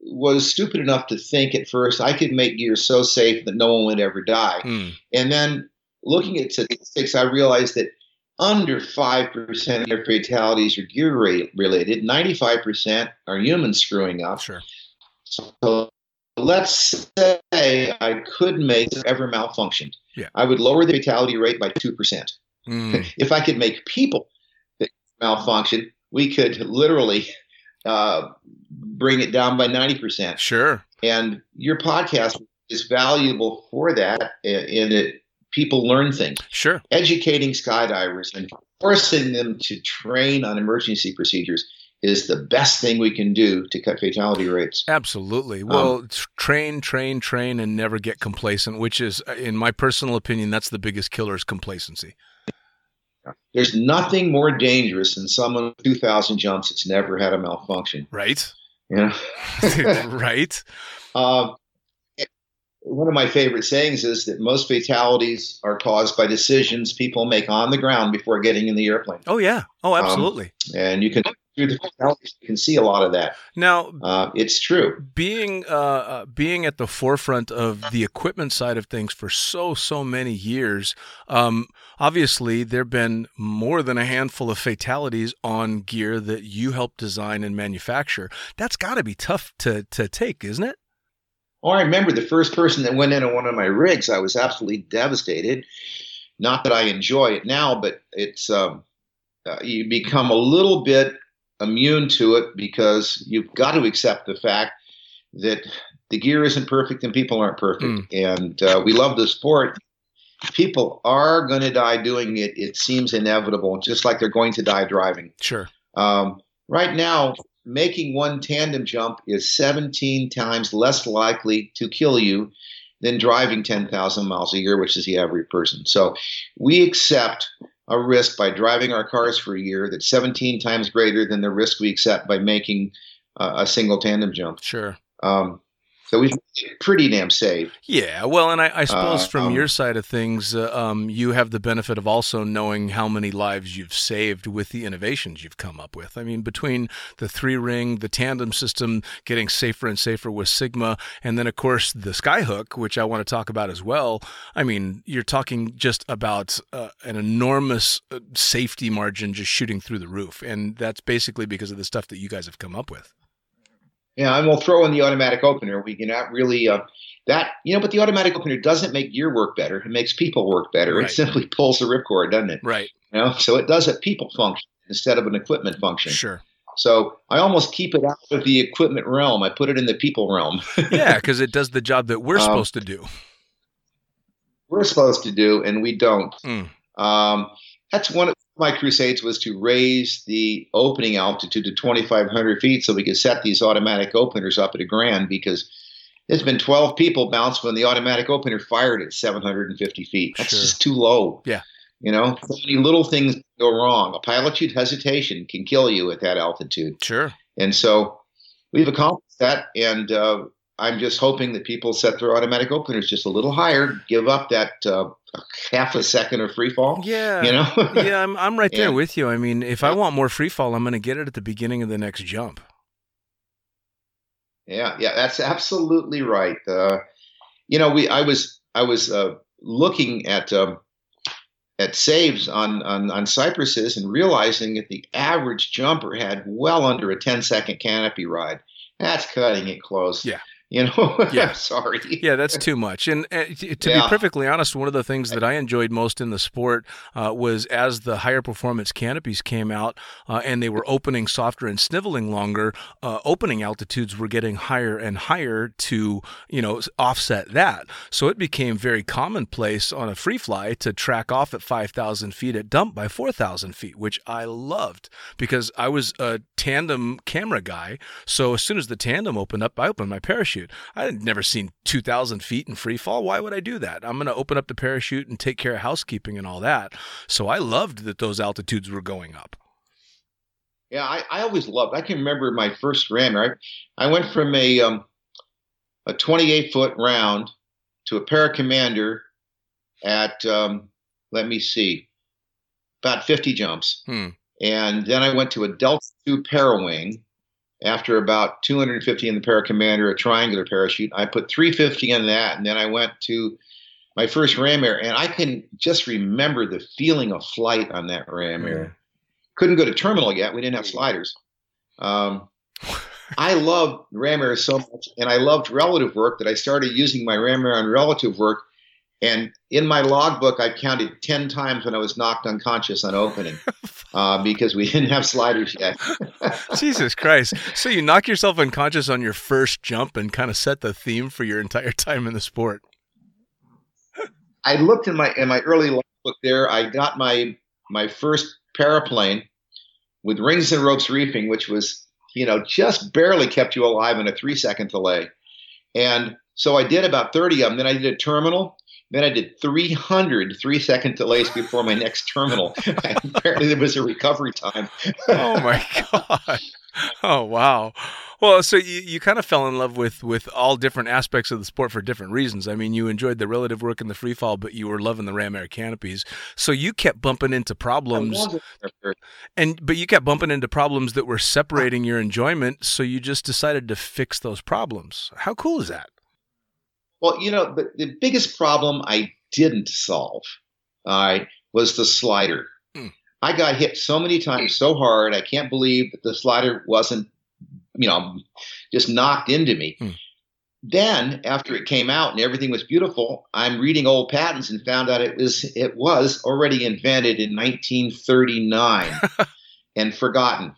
was stupid enough to think at first I could make gear so safe that no one would ever die. Hmm. And then looking at statistics, I realized that under 5% of your fatalities are gear ra- related, 95% are humans screwing up. Sure. So let's say I could make ever malfunctioned. Yeah. I would lower the fatality rate by 2%. Hmm. if I could make people that malfunction, we could literally uh, bring it down by 90%. Sure. And your podcast is valuable for that in that people learn things. Sure. Educating skydivers and forcing them to train on emergency procedures is the best thing we can do to cut fatality rates. Absolutely. Um, Well, t- train, train, train, and never get complacent, which is, uh, in my personal opinion, that's the biggest killer is complacency. There's nothing more dangerous than someone with 2,000 jumps that's never had a malfunction. Right? You know? right? Uh, one of my favorite sayings is that most fatalities are caused by decisions people make on the ground before getting in the airplane. Oh, yeah. Oh, Um, absolutely. And you can, through the fatalities, you can see a lot of that. now, Uh, it's true. being uh, uh, being at the forefront of the equipment side of things for so so many years, um, obviously there've been more than a handful of fatalities on gear that you helped design and manufacture. That's got to be tough to to take, isn't it? Oh, I remember the first person that went into one of my rigs. I was absolutely devastated. Not that I enjoy it now, but it's um, uh, you become a little bit immune to it because you've got to accept the fact that the gear isn't perfect and people aren't perfect. And uh, we love the sport. People are going to die doing it. It seems inevitable, just like they're going to die driving. Sure. Um, right now, making one tandem jump is 17 times less likely to kill you than driving 10,000 miles a year, which is the average person. So we accept a risk by driving our cars for a year that's 17 times greater than the risk we accept by making uh, a single tandem jump. Sure. Um, so we've pretty damn safe. Yeah, well, and I, I suppose Uh, from um, your side of things, uh, um, you have the benefit of also knowing how many lives you've saved with the innovations you've come up with. I mean, between the three ring, the tandem system getting safer and safer with Sigma, and then, of course, the Skyhook, which I want to talk about as well. I mean, you're talking just about uh, an enormous uh, safety margin just shooting through the roof. And that's basically because of the stuff that you guys have come up with. Yeah, and we'll throw in the automatic opener. We cannot really uh, that you know, but the automatic opener doesn't make gear work better. It makes people work better. Right. It simply pulls the ripcord, doesn't it? Right. You know, so it does a people function instead of an equipment function. Sure. So I almost keep it out of the equipment realm. I put it in the people realm. Yeah, because it does the job that we're Um, supposed to do. We're supposed to do, and we don't. Mm. Um, that's one of my crusades was to raise the opening altitude to 2,500 feet so we could set these automatic openers up at a grand because there's been 12 people bounce when the automatic opener fired at 750 feet. That's Sure. just too low. Yeah. You know, so many little things go wrong. A pilot chute hesitation can kill you at that altitude. Sure. And so we've accomplished that. And uh, I'm just hoping that people set their automatic openers just a little higher, give up that uh, half a second of free fall. Yeah. You know? yeah, I'm I'm right there with you. I mean, if I want more free fall, I'm going to get it at the beginning of the next jump. Yeah, yeah, that's absolutely right. Uh, you know, we I was I was uh, looking at um, at saves on, on on cypresses and realizing that the average jumper had well under a 10 second canopy ride. That's cutting it close. Yeah. You know, Yeah. Sorry. Yeah, that's too much. And uh, to Yeah. be perfectly honest, one of the things that I enjoyed most in the sport uh, was as the higher performance canopies came out uh, and they were opening softer and sniveling longer, uh, opening altitudes were getting higher and higher to, you know, offset that. So it became very commonplace on a free fly to track off at 5,000 feet at dump by 4,000 feet, which I loved because I was a tandem camera guy. So as soon as the tandem opened up, I opened my parachute. I had never seen 2,000 feet in free fall. Why would I do that? I'm going to open up the parachute and take care of housekeeping and all that. So I loved that those altitudes were going up. Yeah, I, I always loved. I can remember my first ram. I, I went from a um, a 28 foot round to a para commander at um, let me see, about 50 jumps, Hmm. and then I went to a Delta 2 parawing. After about 250 in the paracommander, a triangular parachute, I put 350 in that, and then I went to my first ram air, and I can just remember the feeling of flight on that ram air couldn't go to terminal yet. We didn't have sliders. Um, I loved ram air so much, and I loved relative work that I started using my ram air on relative work. And in my logbook, I counted ten times when I was knocked unconscious on opening uh, because we didn't have sliders yet. Jesus Christ. So you knock yourself unconscious on your first jump and kind of set the theme for your entire time in the sport. I looked in my in my early logbook there. I got my my first paraplane with rings and ropes reefing, which was you know just barely kept you alive in a three second delay. And so I did about 30 of them. Then I did a terminal. Then I did 300 three second delays before my next terminal. Apparently, there was a recovery time. oh my god. Oh wow. Well so you, you kind of fell in love with with all different aspects of the sport for different reasons. I mean you enjoyed the relative work in the free fall but you were loving the ram air canopies. So you kept bumping into problems and but you kept bumping into problems that were separating your enjoyment so you just decided to fix those problems. How cool is that Well, you know, the, the biggest problem I didn't solve, all right, was the slider. Hmm. I got hit so many times so hard, I can't believe that the slider wasn't, you know, just knocked into me. Hmm. Then, after it came out and everything was beautiful, I'm reading old patents and found out it was it was already invented in 1939 and forgotten.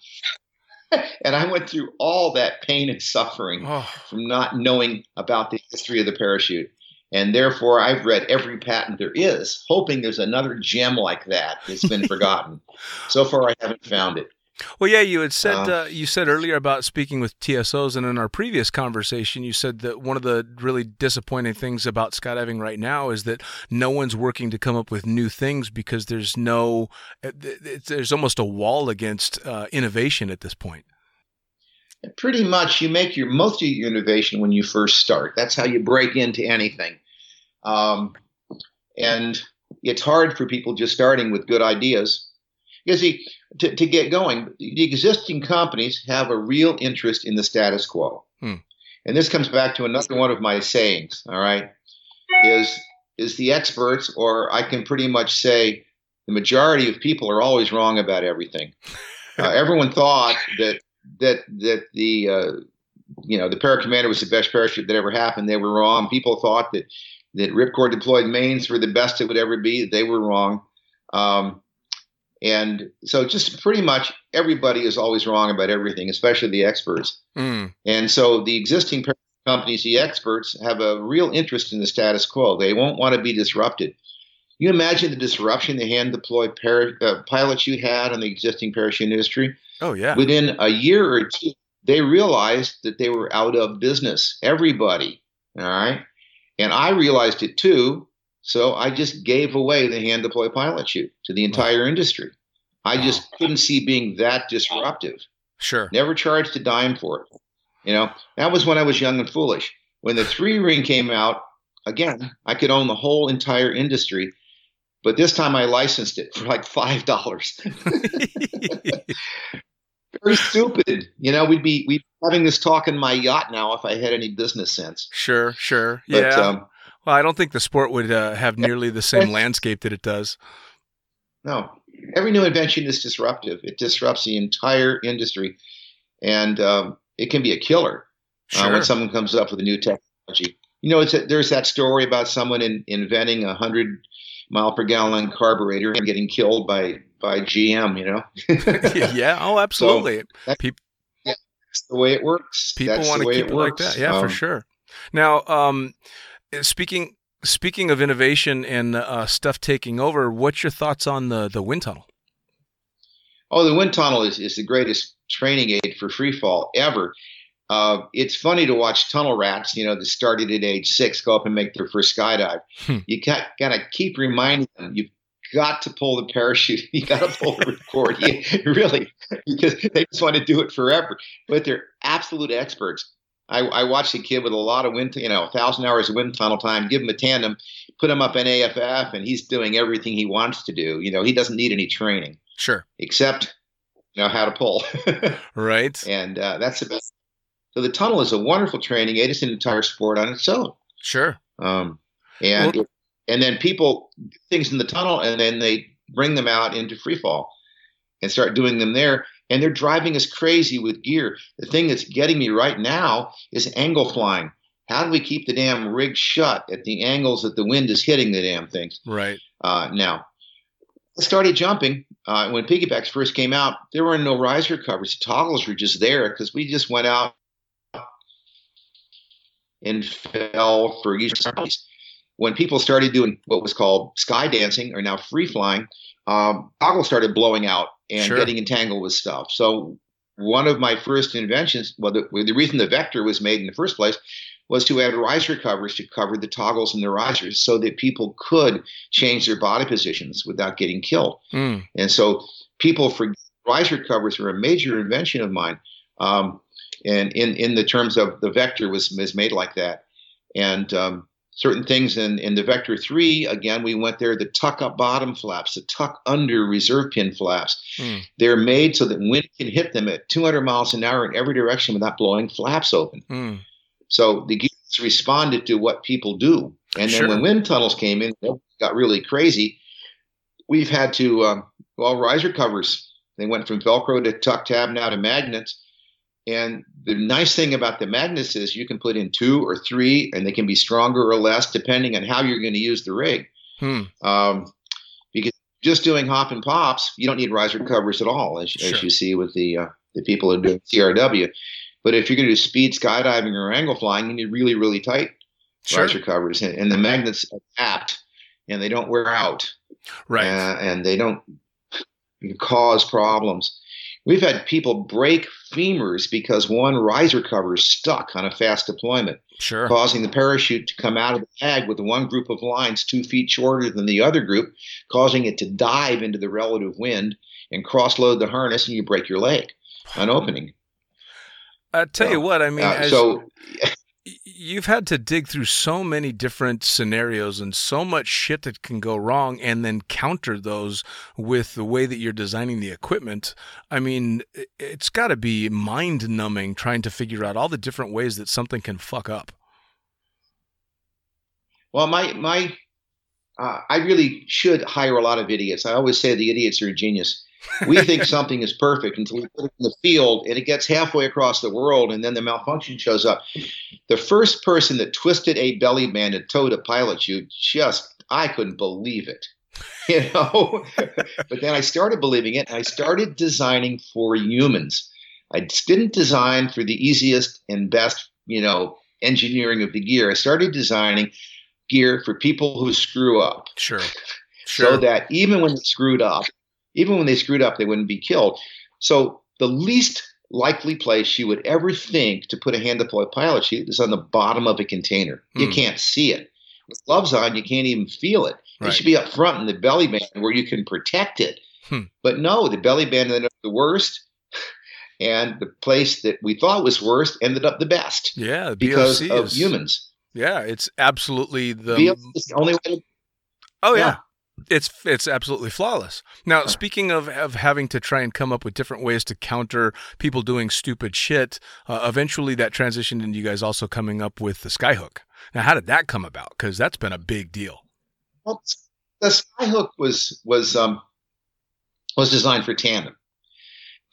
and I went through all that pain and suffering oh from not knowing about the history of the parachute. And therefore, I've read every patent there is, hoping there's another gem like that that's been forgotten. So far, I haven't found it. Well, yeah, you had said Uh, uh, you said earlier about speaking with TSOs, and in our previous conversation, you said that one of the really disappointing things about skydiving right now is that no one's working to come up with new things because there's no, there's almost a wall against uh, innovation at this point. Pretty much, you make your most of your innovation when you first start. That's how you break into anything. Um, and it's hard for people just starting with good ideas. You see, to, to get going, the existing companies have a real interest in the status quo. Hmm. And this comes back to another one of my sayings, all right, is is the experts, or I can pretty much say the majority of people are always wrong about everything. Uh, everyone thought that that that the uh, you know the paracommander was the best parachute that ever happened. They were wrong. People thought that that ripcord deployed mains were the best it would ever be. They were wrong. Um, and so just pretty much everybody is always wrong about everything, especially the experts. Mm. And so the existing companies, the experts, have a real interest in the status quo. They won't want to be disrupted. You imagine the disruption the hand deployed para- uh, pilot chute had on the existing parachute industry? Oh yeah. Within a year or two, they realized that they were out of business. Everybody. All right. And I realized it too. So I just gave away the hand deploy pilot chute to the entire industry. I just couldn't see being that disruptive. Sure. Never charged a dime for it. You know, that was when I was young and foolish. When the three ring came out, again, I could own the whole entire industry. But this time I licensed it for like five dollars. Very stupid. You know, we'd be we'd be having this talk in my yacht now if I had any business sense. sure. Sure. But yeah. um, well, I don't think the sport would uh, have nearly the same landscape that it does. no, every new invention is disruptive. It disrupts the entire industry, and um, it can be a killer. uh, when someone comes up with a new technology. You know, it's a, there's that story about someone in, inventing a hundred mile per gallon carburetor and getting killed by by GM. You know, yeah. Oh, absolutely. that's Peop- the way it works. People want to keep it it like that. Yeah, for Um, sure. Now, um, speaking speaking of innovation and uh, stuff taking over, what's your thoughts on the the wind tunnel? Oh, the wind tunnel is, is the greatest training aid for free fall ever. Uh, it's funny to watch tunnel rats, you know, that started at age six go up and make their first skydive. Hmm. You got got to keep reminding them you've got to pull the parachute. You got to pull the ripcord. You, really, because they just want to do it forever. But they're absolute experts. I, I watched a kid with a lot of wind, you know, a thousand hours of wind tunnel time. Give him a tandem, put him up in AFF, and he's doing everything he wants to do. You know, he doesn't need any training Sure. except you know how to pull. Right. and uh, that's the best. So the tunnel is a wonderful training aid. It's an entire sport on its own. Sure. Um, and Well- and then people things in the tunnel, and then they bring them out into free fall and start doing them there. And they're driving us crazy with gear. The thing that's getting me right now is angle flying. How do we keep the damn rig shut at the angles that the wind is hitting the damn things? Right. Uh, now, I started jumping uh, when piggybacks first came out. There were no riser covers. The toggles were just there because we just went out and fell for studies. When people started doing what was called sky dancing, or now free flying, um, toggles started blowing out and Sure. getting entangled with stuff. So one of my first inventions, well, the, the reason the vector was made in the first place was to add riser covers to cover the toggles and the risers so that people could change their body positions without getting killed. Mm. And so people for riser covers were a major invention of mine. Um, and in, in the terms of the vector was, was made like that. And um, certain things in, in the vector three, again, we went there, the tuck up bottom flaps, the tuck under reserve pin flaps. Mm. They're made so that wind can hit them at 200 miles an hour in every direction without blowing flaps open. Mm. So the gears responded to what people do. And then Sure. when wind tunnels came in, it got really crazy. We've had to, um, well, riser covers. They went from Velcro to tuck tab now to magnets. And the nice thing about the magnets is you can put in two or three, and they can be stronger or less depending on how you're going to use the rig. Hmm. Um, because just doing hop and pops, you don't need riser covers at all, as, Sure. as you see with the uh, the people who do CRW. But if you're going to do speed skydiving or angle flying, you need really, really tight Sure. riser covers, and, and the magnets adapt, and they don't wear out, Right. uh, and they don't cause problems. We've had people break femurs because one riser cover is stuck on a fast deployment sure. causing the parachute to come out of the bag with one group of lines two feet shorter than the other group, causing it to dive into the relative wind and cross load the harness, and you break your leg on opening. I tell you Uh, what. I mean, Uh, as, so, you've had to dig through so many different scenarios and so much shit that can go wrong and then counter those with the way that you're designing the equipment. I mean, it's got to be mind numbing trying to figure out all the different ways that something can fuck up. well, my my, uh, I really should hire a lot of idiots. I always say the idiots are a genius. We think something is perfect until we put it in the field, and it gets halfway across the world, and then the malfunction shows up. The first person that twisted a belly band and towed a pilot chute, just I couldn't believe it. You know, but then I started believing it, and I started designing for humans. I didn't design for the easiest and best, you know, engineering of the gear. I started designing gear for people who screw up Sure. so Sure. that even when they screwed up, even when they screwed up, they wouldn't be killed. So the least likely place you would ever think to put a hand deployed pilot chute is on the bottom of a container. You Hmm. can't see it. With gloves on, you can't even feel it. It Right. should be up front in the belly band where you can protect it. Hmm. But no, the belly band ended up the worst, and the place that we thought was worst ended up the best yeah. The because BOC of is, humans. Yeah. It's absolutely the. The only way to Oh yeah. Yeah. It's it's absolutely flawless. Now, speaking of of having to try and come up with different ways to counter people doing stupid shit, uh, eventually that transitioned into you guys also coming up with the skyhook. Now, how did that come about? Because that's been a big deal. Well, the skyhook was was um, was designed for tandem,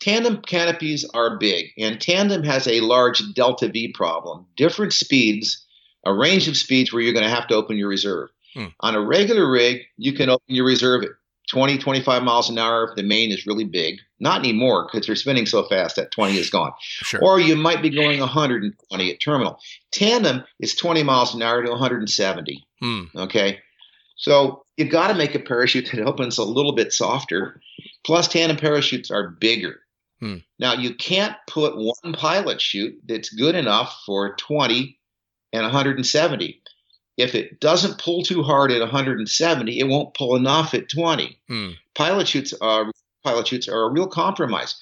tandem canopies are big, and tandem has a large delta V problem. Different speeds, a range of speeds where you're going to have to open your reserve. Hmm. On a regular rig, you can open your reserve at 20, 25 miles an hour if the main is really big. Not anymore because they're spinning so fast that 20 is gone. Sure. Or you might be going 120 at terminal. Tandem is 20 miles an hour to 170. Hmm. Okay. So you've got to make a parachute that opens a little bit softer. Plus, tandem parachutes are bigger. Hmm. Now, you can't put one pilot chute that's good enough for 20 and 170. If it doesn't pull too hard at 170, it won't pull enough at 20. Hmm. Pilot chutes are pilot chutes are a real compromise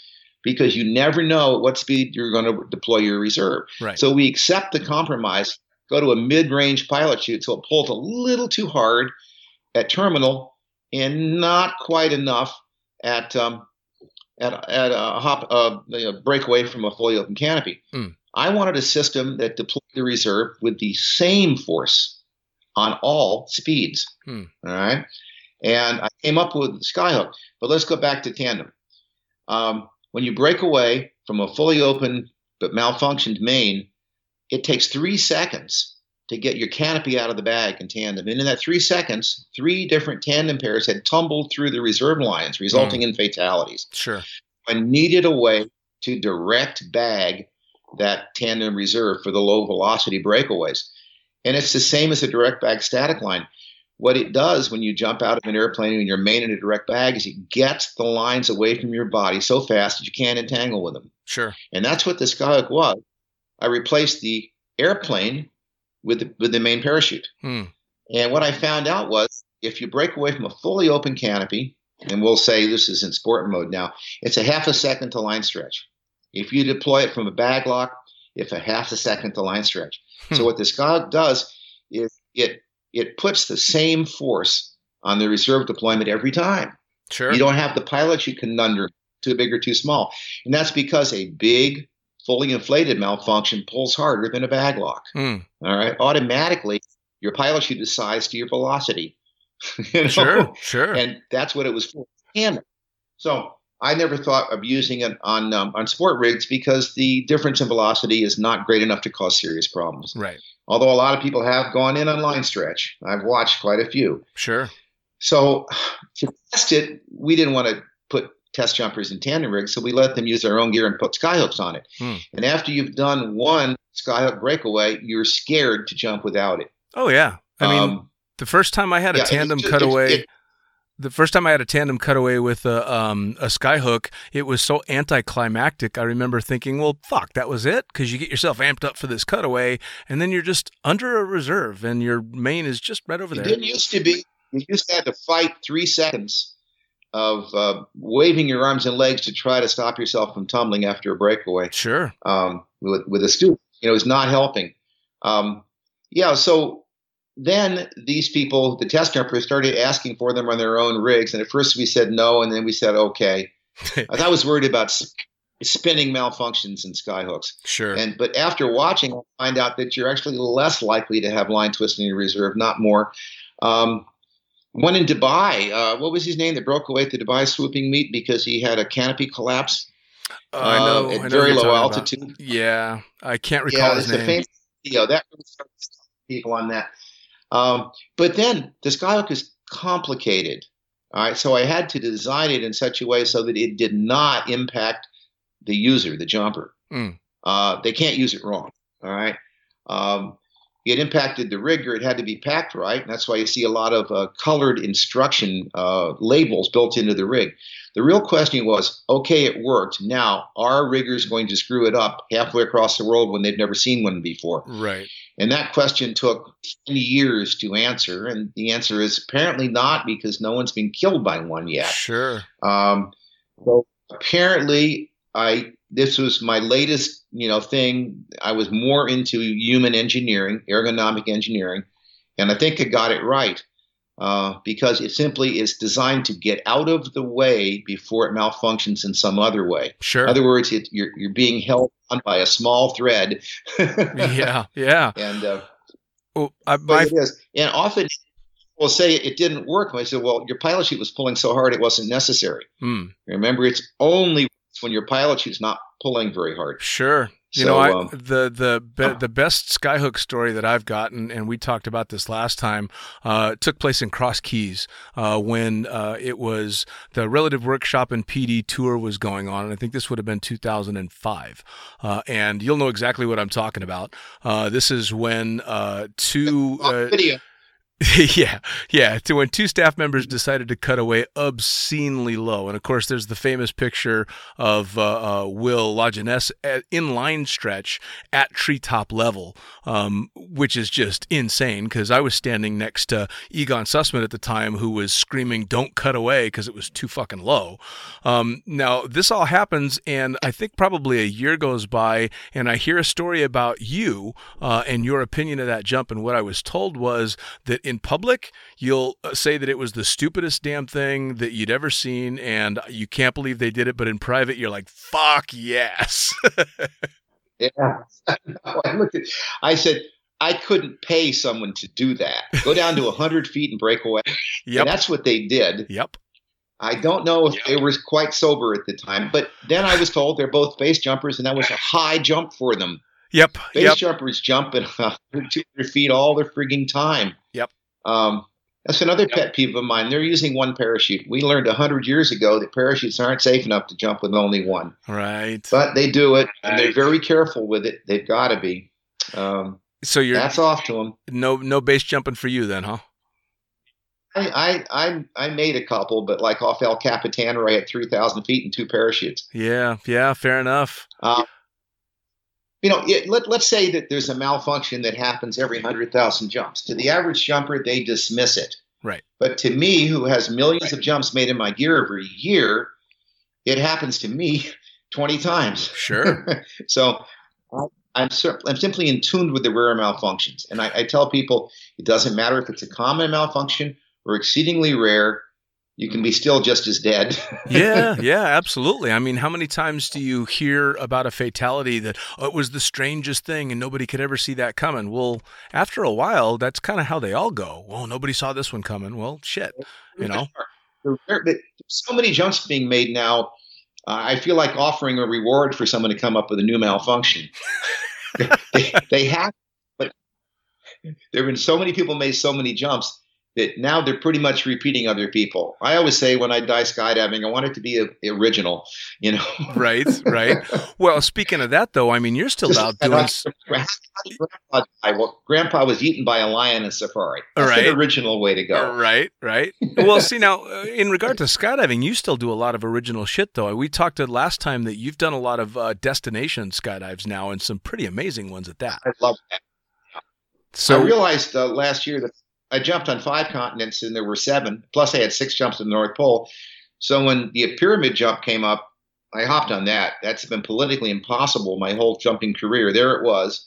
because you never know at what speed you're going to deploy your reserve. Right. So we accept the compromise, go to a mid-range pilot chute, so it pulls a little too hard at terminal and not quite enough at um, at at a hop uh, you know, breakaway from a fully open canopy. Mm. I wanted a system that deployed the reserve with the same force on all speeds. Hmm. All right, and I came up with Skyhook. But let's go back to tandem. Um, when you break away from a fully open but malfunctioned main, it takes three seconds to get your canopy out of the bag in tandem. And in that three seconds, three different tandem pairs had tumbled through the reserve lines, resulting in fatalities. Sure. I needed a way to direct bag that tandem reserve for the low velocity breakaways. And it's the same as a direct bag static line. What it does when you jump out of an airplane and you're main in a direct bag is it gets the lines away from your body so fast that you can't entangle with them. Sure. And that's what the Skyhook was. I replaced the airplane with the, with the main parachute. Hmm. And what I found out was if you break away from a fully open canopy, and we'll say this is in sport mode now, it's a half a second to line stretch. If you deploy it from a bag lock, it's a half a second to line stretch. Hmm. So what this Skyhook does is it it puts the same force on the reserve deployment every time. Sure. You don't have the pilot chute conundrum, too big or too small. And that's because a big, fully inflated malfunction pulls harder than a bag lock. Hmm. All right. Automatically, your pilot chute is sized to your velocity. You know? Sure. Sure. And that's what it was for. Tandem. So I never thought of using it on um, on sport rigs because the difference in velocity is not great enough to cause serious problems. right. Although a lot of people have gone in on line stretch. I've watched quite a few. Sure. So to test it, we didn't want to put test jumpers in tandem rigs, so we let them use their own gear and put skyhooks on it. Hmm. And after you've done one skyhook breakaway, you're scared to jump without it. Oh yeah. I mean, Um, the first time I had a yeah, tandem just- cutaway. it- the first time I had a tandem cutaway with a um, a skyhook, it was so anticlimactic. I remember thinking, "Well, fuck, that was it," because you get yourself amped up for this cutaway, and then you're just under a reserve, and your main is just right over It there. didn't used to be. You used to have to fight three seconds of uh, waving your arms and legs to try to stop yourself from tumbling after a breakaway Sure. um, with, with a student. You know, it's not helping. Um, yeah, so then these people, the test jumpers, started asking for them on their own rigs. And at first we said no, and then we said okay. I was worried about spinning malfunctions and skyhooks. Sure. And but after watching, I find out that you're actually less likely to have line twisting in your reserve, not more. Um, one in Dubai, uh, what was his name that broke away at the Dubai swooping meet because he had a canopy collapse Oh, I know. uh, I at know very low talking about. altitude. Yeah, I can't recall Yeah, his a name. famous video. That really started people on that. Um, but then the Skyhook is complicated. All right, so I had to design it in such a way so that it did not impact the user, the jumper. Mm. Uh, they can't use it wrong. All right. Um, it impacted the rigger. It had to be packed right. And that's why you see a lot of uh, colored instruction uh, labels built into the rig. The real question was okay, it worked. Now, are riggers going to screw it up halfway across the world when they've never seen one before? Right. And that question took 10 years to answer. And the answer is apparently not because no one's been killed by one yet. Sure. Um, so apparently, I this was my latest, you know, thing. I was more into human engineering, ergonomic engineering, and I think I got it right uh, because it simply is designed to get out of the way before it malfunctions in some other way. Sure. In other words, it, you're you're being held on by a small thread. yeah. Yeah. and uh, Well, I, my, it is. And often we'll say it didn't work. And I said, well, your pilot chute was pulling so hard it wasn't necessary. hmm. Remember, it's only when your pilot chute's not pulling very hard. Sure. You So, know, I, um, the the be, the best skyhook story that I've gotten, and we talked about this last time, uh, took place in Cross Keys uh, when uh, it was the Relative Workshop and PD tour was going on, and I think this would have been 2005. Uh, and you'll know exactly what I'm talking about. Uh, this is when uh, two. Video. yeah, yeah. To when two staff members decided to cut away obscenely low, and of course, there's the famous picture of uh, uh, Will Lajeunesse in line stretch at treetop level, um, which is just insane. Because I was standing next to Egon Sussman at the time, who was screaming, "Don't cut away!" because it was too fucking low. Um, now this all happens, and I think probably a year goes by, and I hear a story about you uh, and your opinion of that jump. And what I was told was that in public, you'll uh, say that it was the stupidest damn thing that you'd ever seen, and you can't believe they did it. But in private, you're like, "Fuck yes." Yeah. I looked at. I said I couldn't pay someone to do that. Go down to hundred feet and break away. yep. And that's what they did. Yep. I don't know if they were quite sober at the time, but then I was told they're both base jumpers, and that was a high jump for them. Yep. Base Yep. jumpers jump at 100, 200 feet all the frigging time. Yep. Um, that's another pet peeve of mine. They're using one parachute. We learned 100 years ago that parachutes aren't safe enough to jump with only one, Right. but they do it, and they're very careful with it. They've got to be. Um, So you're that's off to them. no no base jumping for you then, huh? I, I I made a couple, but like off El Capitan, where I had 3,000 feet and two parachutes. Yeah. Yeah. Fair enough. Um, you know, it, let, let's say that there's a malfunction that happens every 100,000 jumps. To the average jumper, they dismiss it. Right. But to me, who has millions of jumps made in my gear every year, it happens to me 20 times. Sure. so I'm, I'm simply in tune with the rare malfunctions. And I, I tell people it doesn't matter if it's a common malfunction or exceedingly rare, you can be still just as dead. yeah, yeah, absolutely. I mean, how many times do you hear about a fatality that oh, it was the strangest thing and nobody could ever see that coming? Well, after a while, that's kind of how they all go. Well, nobody saw this one coming. Well, shit, you know. There- there- there's so many jumps being made now. Uh, I feel like offering a reward for someone to come up with a new malfunction. they, they have, but there have been so many people made so many jumps that now they're pretty much repeating other people. I always say when I die skydiving, I want it to be a, original, you know. Right, right. Well, speaking of that, though, I mean, you're still out doing. s- Grandpa, died. well, Grandpa was eaten by a lion in safari. That's Right. the original way to go. Right, right. Well, see now, uh, in regard to skydiving, you still do a lot of original shit, though. We talked uh, last time that you've done a lot of uh, destination skydives now, and some pretty amazing ones at that. I love that. So, I realized uh, last year that I jumped on five continents and there were seven. Plus, I had six jumps to the North Pole. So when the pyramid jump came up, I hopped on that. That's been politically impossible my whole jumping career. There it was,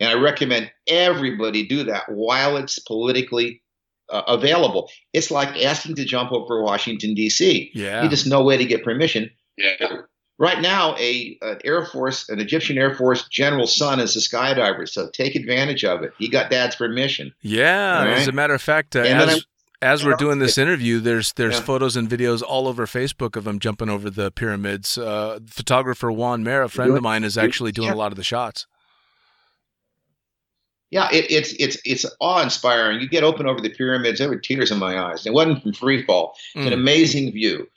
and I recommend everybody do that while it's politically uh, available. It's like asking to jump over Washington D.C. yeah, You just no way to get permission. Yeah. Right now, a an Air Force, an Egyptian Air Force general's son is a skydiver, so take advantage of it. He got dad's permission. yeah. All As a matter of fact, uh, as as we're doing this interview, there's there's Yeah. photos and videos all over Facebook of him jumping over the pyramids. Uh, photographer Juan Mer, a friend of mine, is actually doing a lot of the shots. Yeah, it, it's it's it's awe inspiring. You get open over the pyramids, there were tears in my eyes. It wasn't from free fall. It's an Mm. amazing view.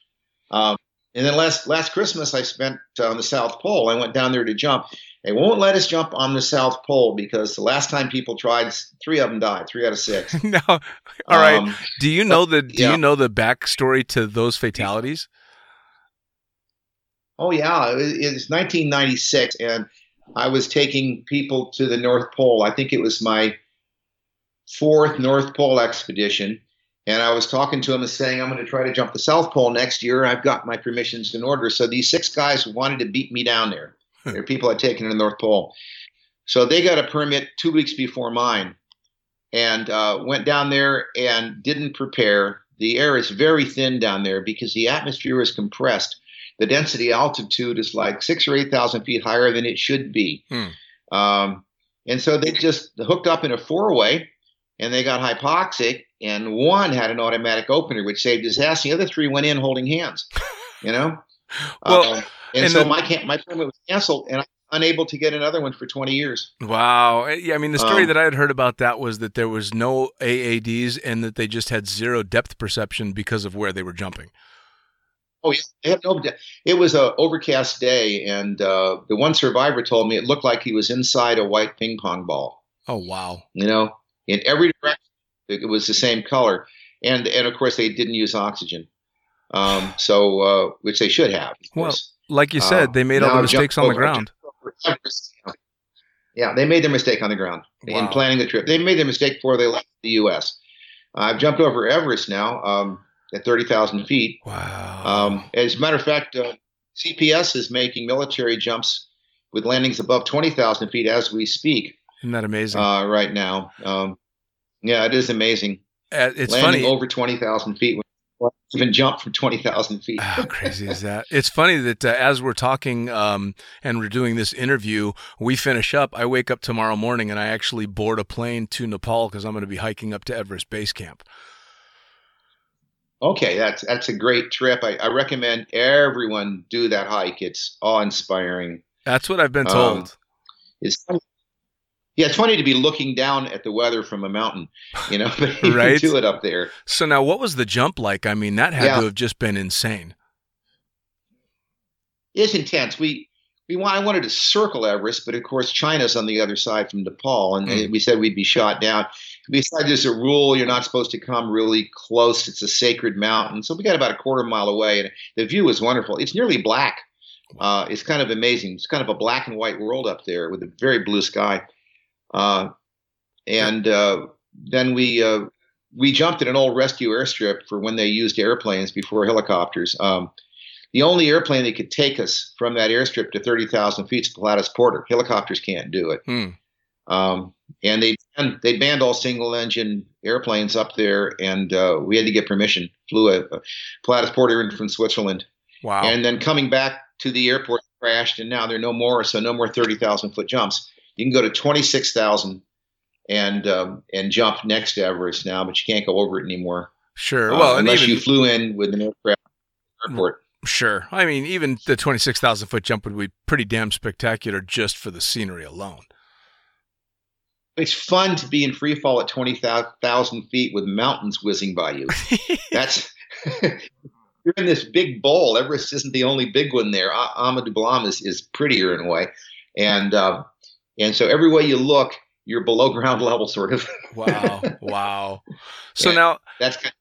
Um, and then last last Christmas, I spent on the South Pole. I went down there to jump. They won't let us jump on the South Pole because the last time people tried, three of them died. Three out of six. no, all right. Um, Do you know the Do yeah. you know the backstory to those fatalities? Oh yeah, it was, it was 1996, and I was taking people to the North Pole. I think it was my fourth North Pole expedition, and I was talking to him and saying I'm going to try to jump the South Pole next year. I've got my permissions in order. So these six guys wanted to beat me down there. They're people I'd taken to the North Pole, so they got a permit two weeks before mine, and uh, went down there and didn't prepare. The air is very thin down there because the atmosphere is compressed the density altitude is like six or eight thousand feet higher than it should be. Hmm. Um, and so they just hooked up in a four way and they got hypoxic, and one had an automatic opener, which saved his ass. The other three went in holding hands, you know? Well, Um, And, And so the- my can- my permit was canceled, and I'm unable to get another one for 20 years. Wow. Eh, Yeah, I mean, the story Um, that I had heard about that was that there was no AADs and that they just had zero depth perception because of where they were jumping. Oh, yeah. They had no, it was a overcast day, and uh, the one survivor told me it looked like he was inside a white ping pong ball. Oh, wow. You know, in every direction, it was the same color, and and of course they didn't use oxygen, um, so uh, which they should have. Well. Like you said, they made all the mistakes on the ground. jumped over Everest. Yeah, they made their mistake on the ground in planning the trip. They made their mistake before they left the U.S. I've jumped over Everest now um, at 30,000 feet. Wow. Um, as a matter of fact, uh, CPS is making military jumps with landings above 20,000 feet as we speak Isn't that amazing? uh, right now. Um, yeah, it is amazing. Uh, it's landing funny. over 20,000 feet. when you Even jump from 20,000 feet. How crazy is that? It's funny that uh, as we're talking um, and we're doing this interview, we finish up. I wake up tomorrow morning and I actually board a plane to Nepal because I'm going to be hiking up to Everest Base Camp. Okay, that's that's a great trip. I, I recommend everyone do that hike. It's awe-inspiring. That's what I've been told. Um, It's. Yeah, it's funny to be looking down at the weather from a mountain, you know, but you Right. can do it up there. so now, what was the jump like? I mean, that had Yeah. to have just been insane. It's intense. We we want, I wanted to circle Everest, but of course China's on the other side from Nepal, and Mm. we said we'd be shot down. Besides, there's a rule you're not supposed to come really close. It's a sacred mountain, so we got about a quarter mile away, and the view was wonderful. It's nearly black. Uh, it's kind of amazing. It's kind of a black and white world up there with a very blue sky. Uh, and uh, then we uh, we jumped at an old rescue airstrip for when they used airplanes before helicopters. Um, the only airplane that could take us from that airstrip to 30,000 feet is Pilatus Porter. Helicopters can't do it. Hmm. Um, and they banned, they banned all single engine airplanes up there, and uh, we had to get permission. Flew a, a Pilatus Porter in from Switzerland, Wow. and then coming back to the airport crashed, and now there are no more, so no more 30,000 foot jumps. You can go to 26,000 and um, and jump next to Everest now, but you can't go over it anymore. sure. Uh, well, unless even you flew in with an aircraft airport. sure. I mean, even the twenty-six thousand foot jump would be pretty damn spectacular just for the scenery alone. It's fun to be in free fall at 20,000 feet with mountains whizzing by you. That's you're in this big bowl. Everest isn't the only big one there. A- Ama Dablam is, is prettier in a way, and uh, and so every way you look, you're below ground level, sort of. wow. Wow. So Yeah. now, That's kind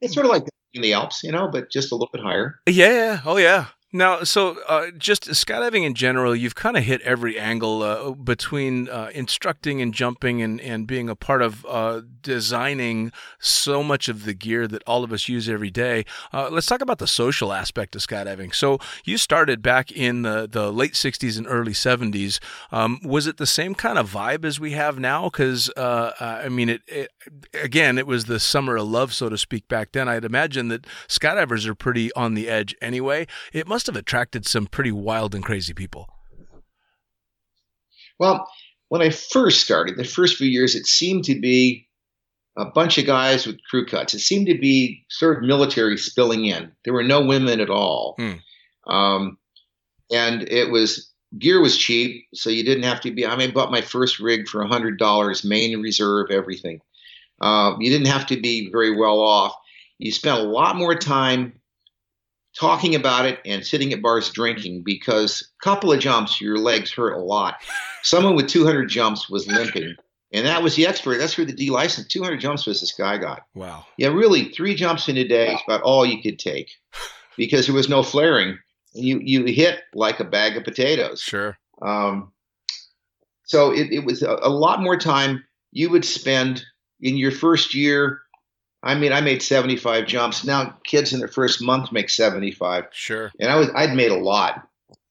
it's sort of like in the Alps, you know, but just a little bit higher. Yeah. Oh, yeah. Now, so uh, just skydiving in general, you've kind of hit every angle uh, between uh, instructing and jumping and, and being a part of uh, designing so much of the gear that all of us use every day. Uh, let's talk about the social aspect of skydiving. So, you started back in the, the late 60s and early 70s. Um, was it the same kind of vibe as we have now? Because, uh, I mean, it, it again, it was the summer of love, so to speak, back then. I'd imagine that skydivers are pretty on the edge anyway. It must have attracted some pretty wild and crazy people. Well, when I first started, the first few years, it seemed to be a bunch of guys with crew cuts. It seemed to be sort of military spilling in. There were no women at all. Hmm. Um, and it was gear was cheap, so you didn't have to be. I mean, I bought my first rig for hundred dollars, main reserve, everything. Uh, you didn't have to be very well off. You spent a lot more time talking about it and sitting at bars drinking because a couple of jumps, your legs hurt a lot. Someone with 200 jumps was limping. And that was the expert. That's where the D license. 200 jumps was this guy got. Wow. Yeah, really, three jumps in a day is about all you could take because there was no flaring. You you hit like a bag of potatoes. Sure. Um, so it, it was a, a lot more time you would spend in your first year. I mean, I made 75 jumps. Now kids in their first month make 75 Sure. and I was I'd made a lot.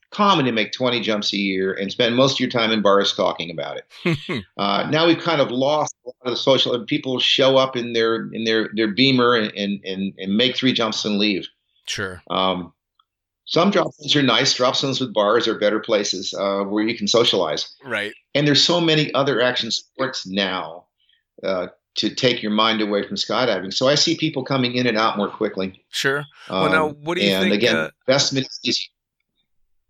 Common to make 20 jumps a year and spend most of your time in bars talking about it. uh, now we've kind of lost a lot of the social. And people show up in their in their their Beamer and and and make three jumps and leave. sure. Um, some drop zones are nice. Drop zones with bars are better places uh, where you can socialize. Right. And there's so many other action sports now uh, to take your mind away from skydiving. So I see people coming in and out more quickly. Sure. Well, now, Um, what do you think? and think? again, uh, investment is easy.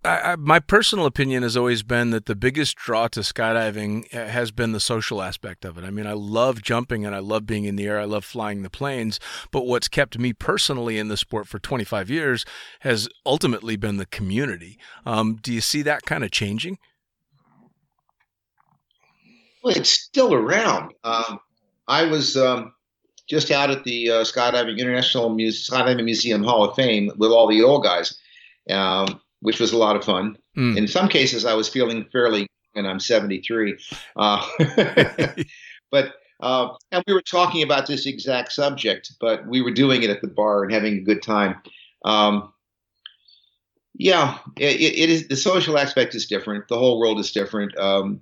I, I, my personal opinion has always been that the biggest draw to skydiving uh, has been the social aspect of it. I mean, I love jumping and I love being in the air. I love flying the planes. But what's kept me personally in the sport for 25 years has ultimately been the community. Um, do you see that kind of changing? Well, it's still around. Um, I was um, just out at the uh, Skydiving International Muse- Skydiving Museum Hall of Fame with all the old guys, um, which was a lot of fun. Mm. In some cases, I was feeling fairly, and I'm 73. Uh, but uh, and we were talking about this exact subject, but we were doing it at the bar and having a good time. Um, yeah, it, it is. The social aspect is different. The whole world is different. Um,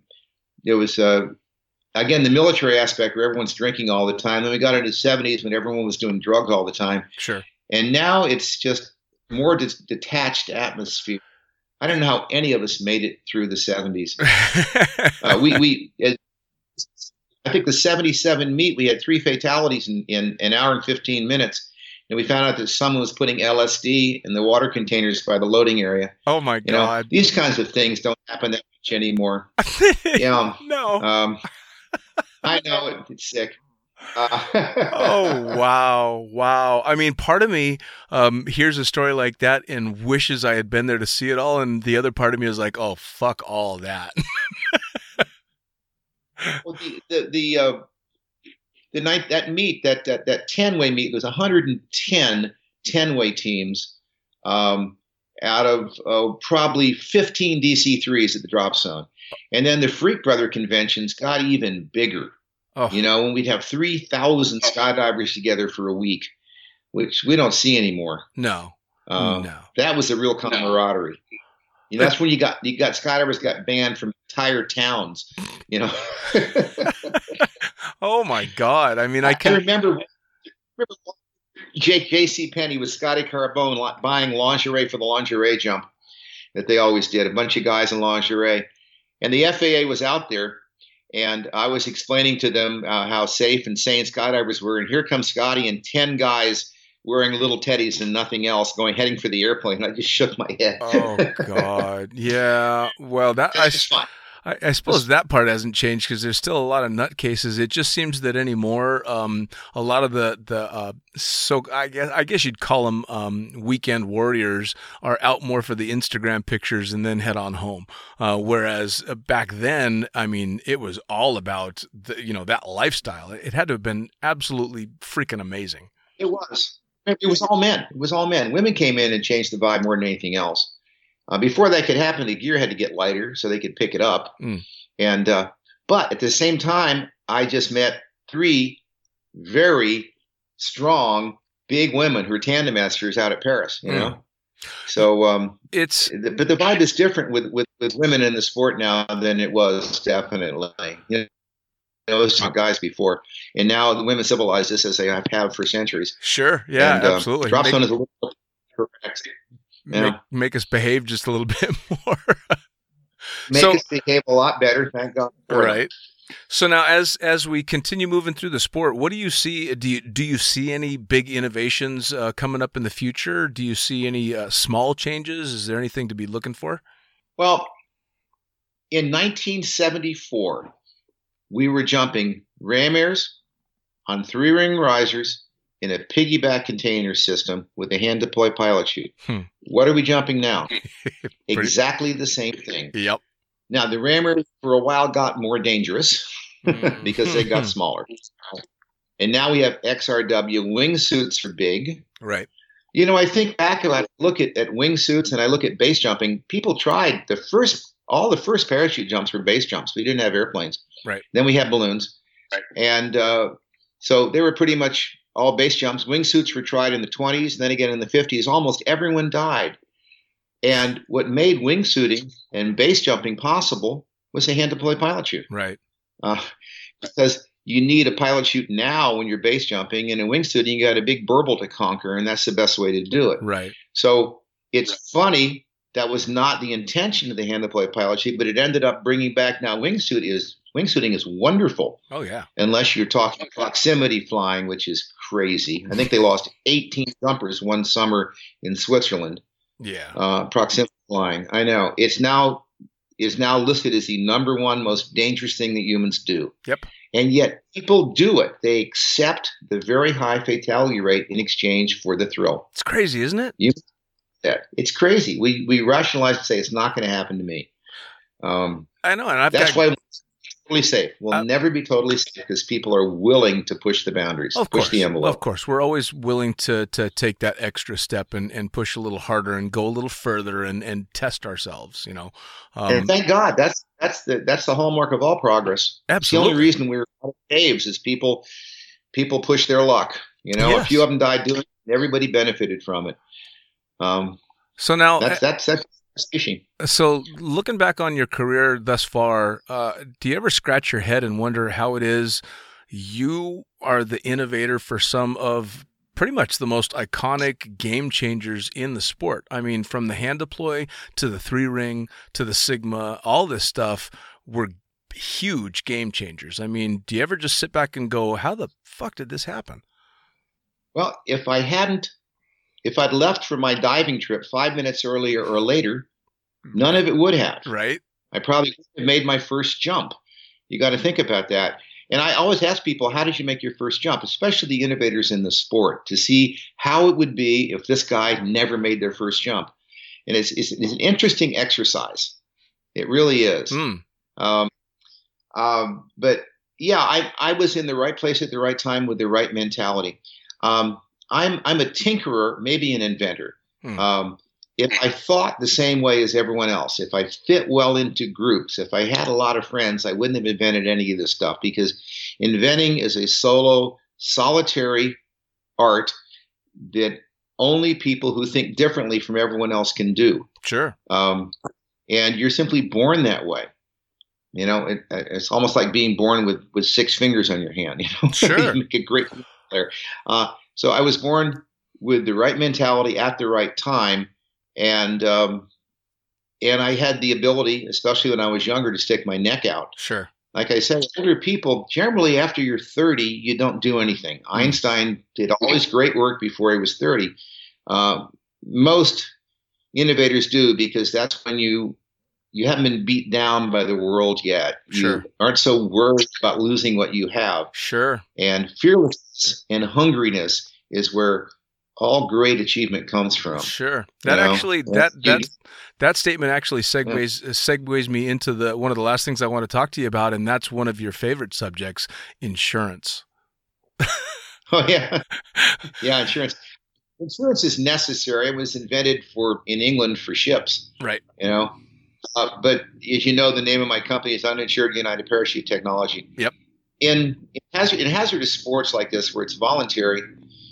there was uh, again the military aspect where everyone's drinking all the time. Then we got into the 70s when everyone was doing drugs all the time, Sure. and now it's just more dis- detached atmosphere. I don't know how any of us made it through the 70s. Uh, we we it, I think the 77 meet we had three fatalities in, in an hour and 15 minutes. And we found out that someone was putting LSD in the water containers by the loading area. oh my You know, God. these kinds of things don't happen that much anymore. Yeah. no. Um, I know it's sick. Uh, oh wow wow. I mean part of me um hears a story like that and wishes i had been there to see it all and the other part of me is like oh fuck all that. Well, the the the, uh, the night that meet that that that ten way meet was 110 10 way teams um, out of uh, probably 15 DC threes at the drop zone, and then the Freak Brother conventions got even bigger. oh You know, when we'd have 3,000 skydivers together for a week, which we don't see anymore. no Um, no That was a real camaraderie. You know, that's when you got you got skydivers got banned from entire towns. You know, oh my god i mean i I can remember, remember Jake J.C. Penney with Scotty Carbone buying lingerie for the lingerie jump that they always did. A bunch of guys in lingerie, and the FAA was out there, and I was explaining to them uh, how safe and sane skydivers were. And here comes Scotty and ten guys wearing little teddies and nothing else, going heading for the airplane. I just shook my head. oh god yeah well that I, It's just fun. I, I suppose that part hasn't changed because there's still a lot of nutcases. It just seems that anymore, um, a lot of the the uh, so I guess I guess you'd call them um, weekend warriors are out more for the Instagram pictures and then head on home. Uh, whereas uh, back then, I mean, it was all about the, you know that lifestyle. It had to have been absolutely freaking amazing. It was. It was all men. It was all men. Women came in and changed the vibe more than anything else. Uh, before that could happen, the gear had to get lighter so they could pick it up. Mm. And uh, but at the same time, I just met three very strong, big women who are tandem masters out at Paris. You Mm. know, so um, It's the- but the vibe is different with, with with women in the sport now than it was definitely. You know, it was guys before, and now the women civilized this as they have, have for centuries. sure, yeah, And, uh, absolutely. Drop zone is a little correct. Make, yeah. make us behave just a little bit more. Make So- us behave a lot better. Thank God. for it. right so now as as we continue moving through the sport what do you see do you do you see any big innovations uh, coming up in the future do you see any uh, small changes is there anything to be looking for Well, in 1974, we were jumping ram airs on three ring risers in a piggyback container system with a hand deploy pilot chute. Hmm. What are we jumping now? exactly the same thing. yep Now, the ram airs for a while got more dangerous because they got smaller. And now we have XRW wingsuits for big. right You know, I think back and I look at, at wingsuits and I look at base jumping. People tried the first, all the first parachute jumps were base jumps. We didn't have airplanes. Right. Then we had balloons. Right. And uh, so they were pretty much all base jumps. Wingsuits were tried in the 20s, then again in the 50s. Almost everyone died. And what made wingsuiting and base jumping possible was a hand deployed pilot chute. right Uh, because you need a pilot chute now when you're base jumping, and in wingsuiting, you got a big burble to conquer, and that's the best way to do it. right So it's funny that was not the intention of the hand deploy pilot chute, but it ended up bringing back now wingsuit is wingsuiting is wonderful oh yeah unless you're talking proximity flying, which is crazy. I think they lost 18 jumpers one summer in Switzerland Yeah. uh, proximity flying. I know it's now is now listed as the number one most dangerous thing that humans do. Yep. And yet people do it. They accept the very high fatality rate in exchange for the thrill. It's crazy, isn't it? That it's crazy. We we rationalize and say it's not going to happen to me. Um, I know, and I've that's got why totally safe. We'll Uh, never be totally safe because people are willing to push the boundaries, Of push course, the envelope. of course, we're always willing to to take that extra step and, and push a little harder and go a little further and, and test ourselves. You know, um, and thank God, that's that's the that's the hallmark of all progress. It's the only reason we're out of caves is people people push their luck. You know, Yes. a few of them died doing it, and everybody benefited from it. Um, So now, that's that's that's fishing. so looking back on your career thus far, uh, do you ever scratch your head and wonder how it is you are the innovator for some of pretty much the most iconic game changers in the sport? I mean, from the hand deploy to the three ring to the Sigma, all this stuff were huge game changers. I mean, do you ever just sit back and go, how the fuck did this happen? Well, if I hadn't, if I'd left for my diving trip five minutes earlier or later, none of it would have. Right? I probably would have made my first jump. You got to think about that. And I always ask people, how did you make your first jump, especially the innovators in the sport, to see how it would be if this guy never made their first jump. And it's, it's, it's an interesting exercise. It really is. Mm, Um, um, but yeah, I, I was in the right place at the right time with the right mentality. Um, I'm, I'm a tinkerer, maybe an inventor. Hmm. Um, if I thought the same way as everyone else, if I fit well into groups, if I had a lot of friends, I wouldn't have invented any of this stuff because inventing is a solo, solitary art that only people who think differently from everyone else can do sure. um, and you're simply born that way. You know, it, it's almost like being born with with six fingers on your hand. You know, Sure. you make a great player. Uh, so I was born with the right mentality at the right time, and um, and I had the ability, especially when I was younger, to stick my neck out. Sure. Like I said, older people generally after you're 30, you don't do anything. Einstein did all his great work before he was 30. Uh, most innovators do because that's when you you haven't been beat down by the world yet. Sure. You aren't so worried about losing what you have. Sure. And fearlessness and hungriness is where all great achievement comes from. Sure. That know, actually that that that statement actually segues segues me into the one of the last things I want to talk to you about, and that's one of your favorite subjects, insurance. Oh yeah, yeah. Insurance. Insurance is necessary. It was invented for in England for ships. Right. You know, uh, but as you know, the name of my company is Uninsured United Parachute Technology. Yep. In in, hazard, in hazardous sports like this, where it's voluntary,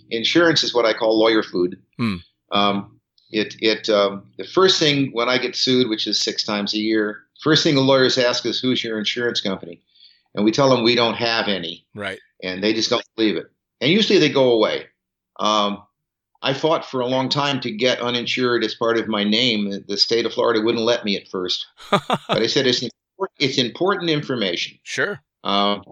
insurance is what I call lawyer food. Hmm. Um, it it um, the first thing when I get sued, which is six times a year, first thing the lawyers ask is, "Who's your insurance company?" And we tell them we don't have any Right. and they just don't believe it. And usually they go away. Um, I fought for a long time to get uninsured as part of my name. The state of Florida wouldn't let me at first, but I said it's important, it's important information. sure. Um,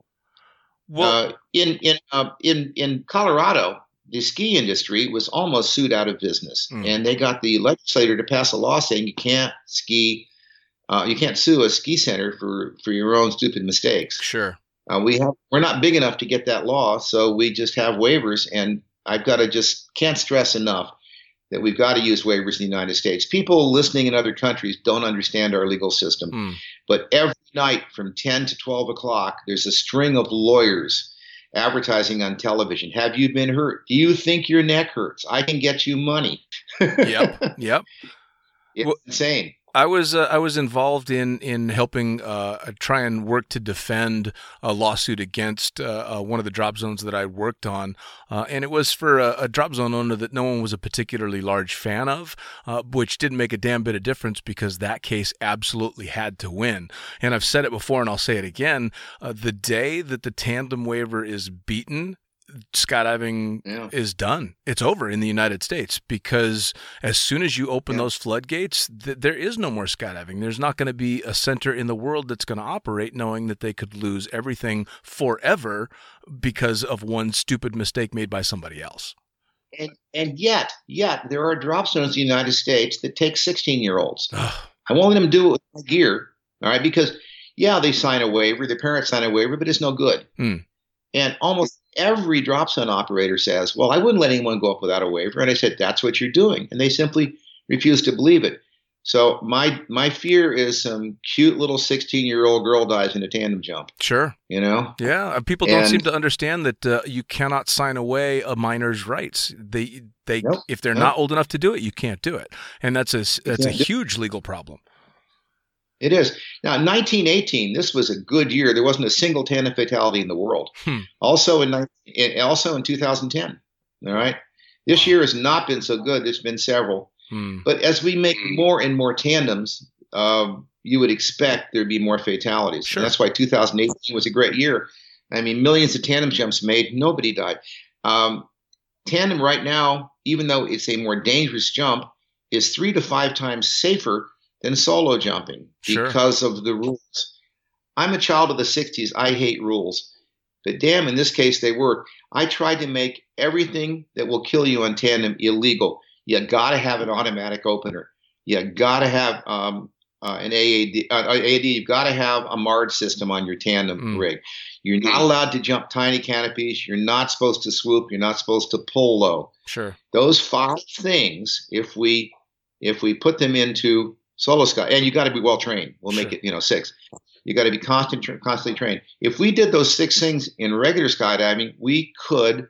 Well, uh, in in uh, in in Colorado, the ski industry was almost sued out of business, Mm. and they got the legislator to pass a law saying you can't ski, uh, you can't sue a ski center for for your own stupid mistakes. sure. Uh, we have we're not big enough to get that law, so we just have waivers. And I've got to just can't stress enough that we've got to use waivers in the United States. People listening in other countries don't understand our legal system, Hmm. but every night from 10 to 12 o'clock, there's a string of lawyers advertising on television. Have you been hurt? Do you think your neck hurts? I can get you money. Yep. Yep. it's Well- insane. I was uh, I was involved in in helping uh, try and work to defend a lawsuit against uh, uh, one of the drop zones that I worked on, uh, and it was for a, a drop zone owner that no one was a particularly large fan of, uh, which didn't make a damn bit of difference because that case absolutely had to win. And I've said it before, and I'll say it again: the day that the tandem waiver is beaten. Skydiving Yeah. is done. It's over in the United States because as soon as you open Yeah. those floodgates, th- there is no more skydiving. There's not going to be a center in the world that's going to operate knowing that they could lose everything forever because of one stupid mistake made by somebody else. and and yet, yet there are drop zones in the United States that take 16 year olds. I won't let them do it with my gear, all right? Because yeah, they sign a waiver, their parents sign a waiver, but it's no good. Hmm. And almost every drop zone operator says, "Well, I wouldn't let anyone go up without a waiver." And I said, "That's what you're doing," and they simply refuse to believe it. So my my fear is some cute little 16 year old girl dies in a tandem jump. Sure. You know, Yeah, uh, people don't seem to understand that uh, you cannot sign away a minor's rights. They they Nope. if they're Nope. not old enough to do it, you can't do it, and that's a that's a huge legal problem. It is. Now, 1918, this was a good year. There wasn't a single tandem fatality in the world. Hmm. Also in, also in 2010. All right. This year has not been so good. There's been several. Hmm. But as we make more and more tandems, um, you would expect there'd be more fatalities. Sure. And that's why 2018 was a great year. I mean, millions of tandem jumps made. Nobody died. Um, tandem right now, even though it's a more dangerous jump, is three to five times safer than solo jumping Sure. because of the rules. I'm a child of the 60s. I hate rules. But damn, in this case, they work. I tried to make everything that will kill you on tandem illegal. You got to have an automatic opener. You got to have um, uh, an AAD. Uh, AAD. You've got to have a MARD system on your tandem Mm. rig. You're not allowed to jump tiny canopies. You're not supposed to swoop. You're not supposed to pull low Sure. those five things if we if we put them into solo sky and you got to be well trained we'll make Sure. it you know six you got to be constant constantly trained if we did those six things in regular skydiving we could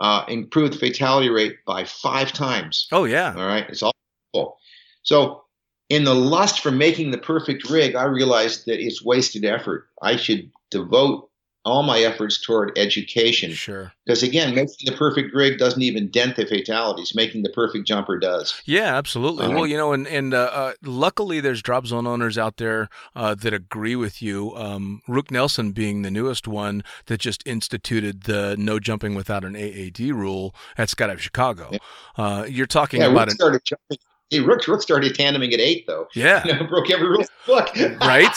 uh, improve the fatality rate by five times Oh yeah. all right it's all possible. so in the lust for making the perfect rig i realized that it's wasted effort i should devote all my efforts toward education Sure. because again, making the perfect rig doesn't even dent the fatalities. Making the perfect jumper does. Yeah, absolutely. Uh, well, you know, and and uh, uh, luckily, there's drop zone owners out there uh, that agree with you. Um, Rook Nelson being the newest one that just instituted the no jumping without an AAD rule at Skydive Chicago. Yeah. Uh, you're talking Yeah, about Rook an jumping. Hey, Rook, Rook started tandeming at eight though. yeah. You know, broke every rule book. right?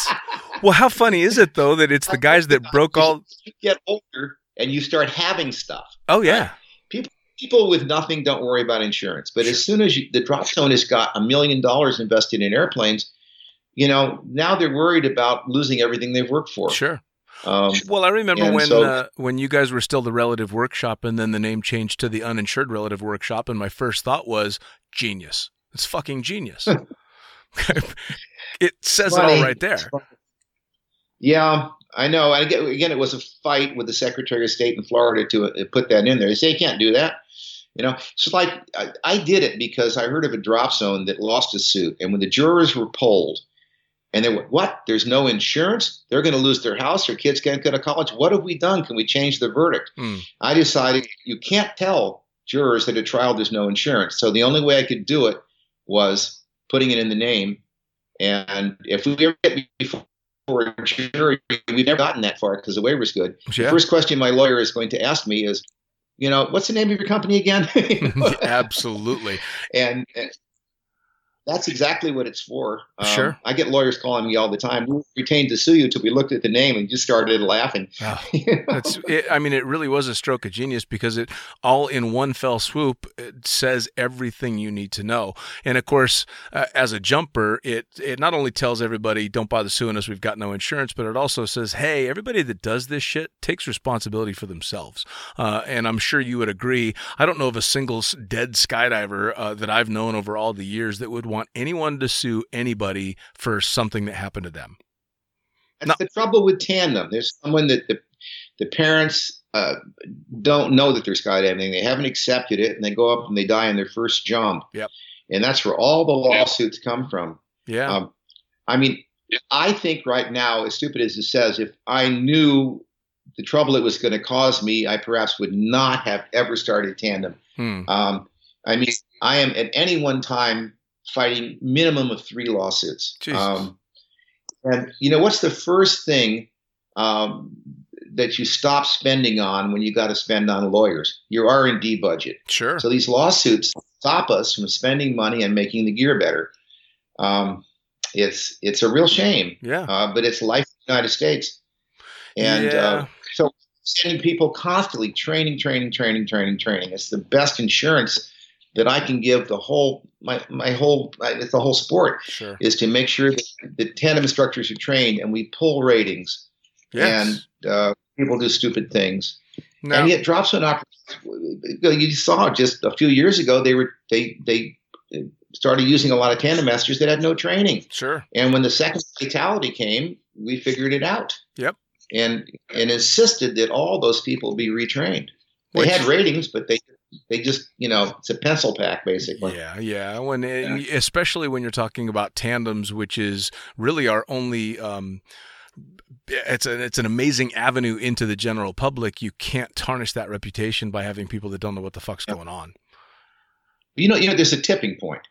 Well, how funny is it though that it's the guys that broke all? You get older and you start having stuff. Oh yeah, People people with nothing don't worry about insurance, but as soon as you, the drop zone has got a million dollars invested in airplanes, you know now they're worried about losing everything they've worked for. sure. Um, Well, I remember when so- uh, when you guys were still the Relative Workshop, and then the name changed to the Uninsured Relative Workshop, and my first thought was genius. It's fucking genius. it says it all Funny. right there. Yeah, I know. And again, again, it was a fight with the Secretary of State in Florida to uh, put that in there. They say you can't do that. You know, it's like I, I did it because I heard of a drop zone that lost a suit, and when the jurors were polled, and they went, "What? There's no insurance? They're going to lose their house. Their kids can't go to college. What have we done? Can we change the verdict?" Hmm. I decided you can't tell jurors that at trial there's no insurance. So the only way I could do it was putting it in the name. And if we ever get before a jury, we've never gotten that far because the waiver's good. The first question my lawyer is going to ask me is, you know, what's the name of your company again? absolutely. and, and that's exactly what it's for. Um, Sure. I get lawyers calling me all the time. We retained to sue you until we looked at the name and just started laughing. Oh, That's. It, I mean, it really was a stroke of genius because it all in one fell swoop it says everything you need to know. And of course, uh, as a jumper, it it not only tells everybody don't bother suing us, we've got no insurance, but it also says, hey, everybody that does this shit takes responsibility for themselves. Uh, and I'm sure you would agree. I don't know of a single dead skydiver uh, that I've known over all the years that would want anyone to sue anybody for something that happened to them. That's the trouble with tandem. There's someone that the, the parents uh, don't know that they're skydiving. They haven't accepted it, and they go up and they die in their first jump. Yep. And that's where all the lawsuits come from. Yeah. Um, I mean, I think right now, as stupid as it says, if I knew the trouble it was going to cause me, I perhaps would not have ever started tandem. Hmm. Um, I mean, I am at any one time fighting minimum of three lawsuits. Um, and you know what's the first thing um, that you stop spending on when you got to spend on lawyers? Your R and D budget. Sure. So these lawsuits stop us from spending money and making the gear better. Um, it's it's a real shame, yeah. uh, but it's life in the United States. And Yeah. uh, so sending people constantly training, training, training, training, training. It's the best insurance that I can give the whole my my whole it's the whole sport Sure. is to make sure that the tandem instructors are trained and we pull ratings Yes. and uh, people do stupid things. Now- And yet, drops zone operators, you saw just a few years ago, they were they they started using a lot of tandem masters that had no training. sure. And when the second fatality came, we figured it out. Yep. And and insisted that all those people be retrained. They Which- had ratings, but they they just you know it's a pencil pack basically. Yeah, yeah. When especially when you're talking about tandems, which is really our only. Um, it's a, it's an amazing avenue into the general public. You can't tarnish that reputation by having people that don't know what the fuck's going on. You know, you know, there's a tipping point.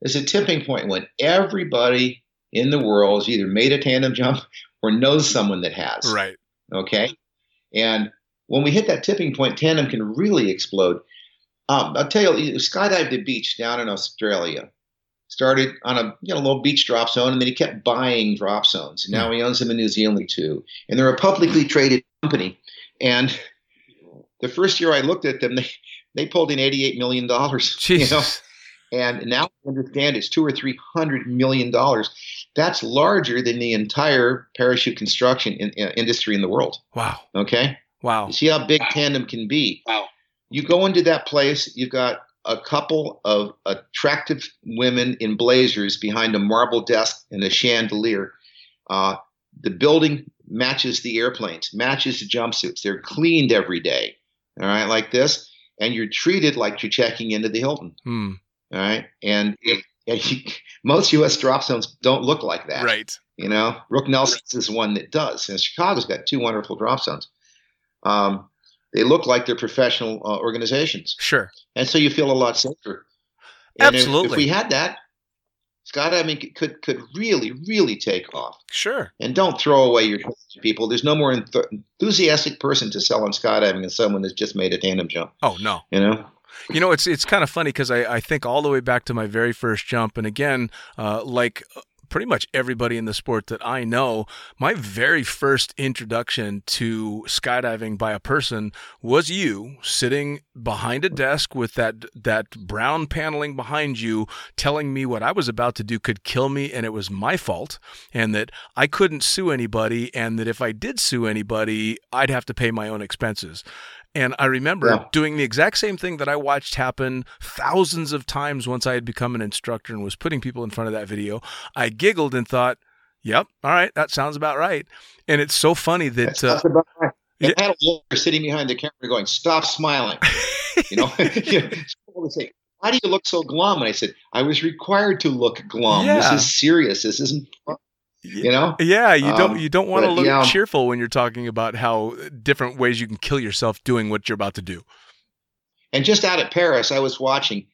There's a tipping point when everybody in the world has either made a tandem jump or knows someone that has. Right. Okay. And when we hit that tipping point, tandem can really explode. Um, I'll tell you, Skydive the Beach down in Australia. Started on a you know little beach drop zone, and then he kept buying drop zones. Now he owns them in New Zealand too, and they're a publicly traded company. And the first year I looked at them, they they pulled in eighty eight million dollars. You know, Jesus. and now I understand it's two or three hundred million dollars. That's larger than the entire parachute construction in, uh, industry in the world. Wow. Okay, Wow. you see how big tandem can be. Wow. You go into that place, you've got a couple of attractive women in blazers behind a marble desk and a chandelier. Uh, the building matches the airplanes, matches the jumpsuits. They're cleaned every day. All right, like this, and you're treated like you're checking into the Hilton. Hmm. All right, and, and you, most U.S. drop zones don't look like that. Right. You know, Rook Nelson's is one that does, and Chicago's got two wonderful drop zones. Um, they look like they're professional uh, organizations, Sure. and so you feel a lot safer. And if- If, we had that, skydiving could- could could really really take off. Sure. And don't throw away your people. There's no more enth- enthusiastic person to sell on skydiving than someone that's just made a tandem jump. Oh no. You know. You know, it's it's kind of funny because I, I think all the way back to my very first jump, and again, uh, like pretty much everybody in the sport that I know, my very first introduction to skydiving by a person was you sitting behind a desk with that that brown paneling behind you, telling me what I was about to do could kill me, and it was my fault, and that I couldn't sue anybody, and that if I did sue anybody, I'd have to pay my own expenses. And I remember Yeah. doing the exact same thing that I watched happen thousands of times once I had become an instructor and was putting people in front of that video. I giggled and thought, "Yep, all right, that sounds about right." And it's so funny that uh, about right. yeah. Had a lawyer sitting behind the camera going, "Stop smiling." You know, people say, "Why do you look so glum?" And I said, "I was required to look glum. Yeah. This is serious. This isn't fun." You know. yeah, you don't Um, you don't want to look yeah. cheerful when you're talking about how different ways you can kill yourself doing what you're about to do. And just out at Paris, I was watching.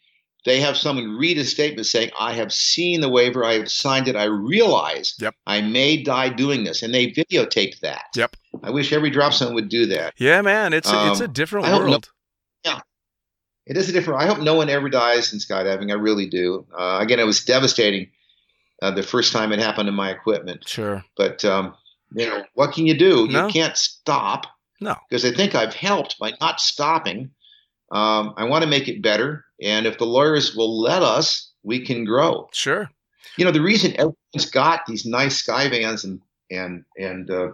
They have someone read a statement saying, "I have seen the waiver. I have signed it. I realize Yep. I may die doing this," and they videotaped that. Yep. I wish every drop zone would do that. Yeah, man, it's a, it's a Um, different I hope no- world. It is a different. I hope no one ever dies in skydiving. I really do. Uh, again, it was devastating uh, the first time it happened to my equipment. Sure. But um, you know, what can you do? No. You can't stop. No. Because I think I've helped by not stopping. Um, I want to make it better, and if the lawyers will let us, we can grow. Sure. You know, the reason everyone's got these nice Skyvans and and and uh,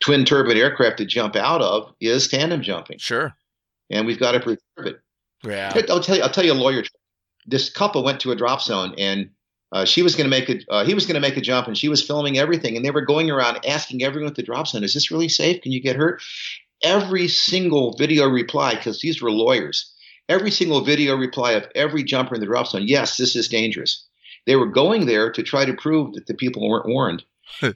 twin turbine aircraft to jump out of is tandem jumping, Sure. and we've got to preserve it. Yeah. I'll tell you. I'll tell you a lawyer. This couple went to a drop zone, and uh, she was going to make a. Uh, he was going to make a jump, and she was filming everything, and they were going around asking everyone at the drop zone, "Is this really safe? Can you get hurt?" Every single video reply, because these were lawyers. Every single video reply of every jumper in the drop zone, yes, this is dangerous. They were going there to try to prove that the people weren't warned.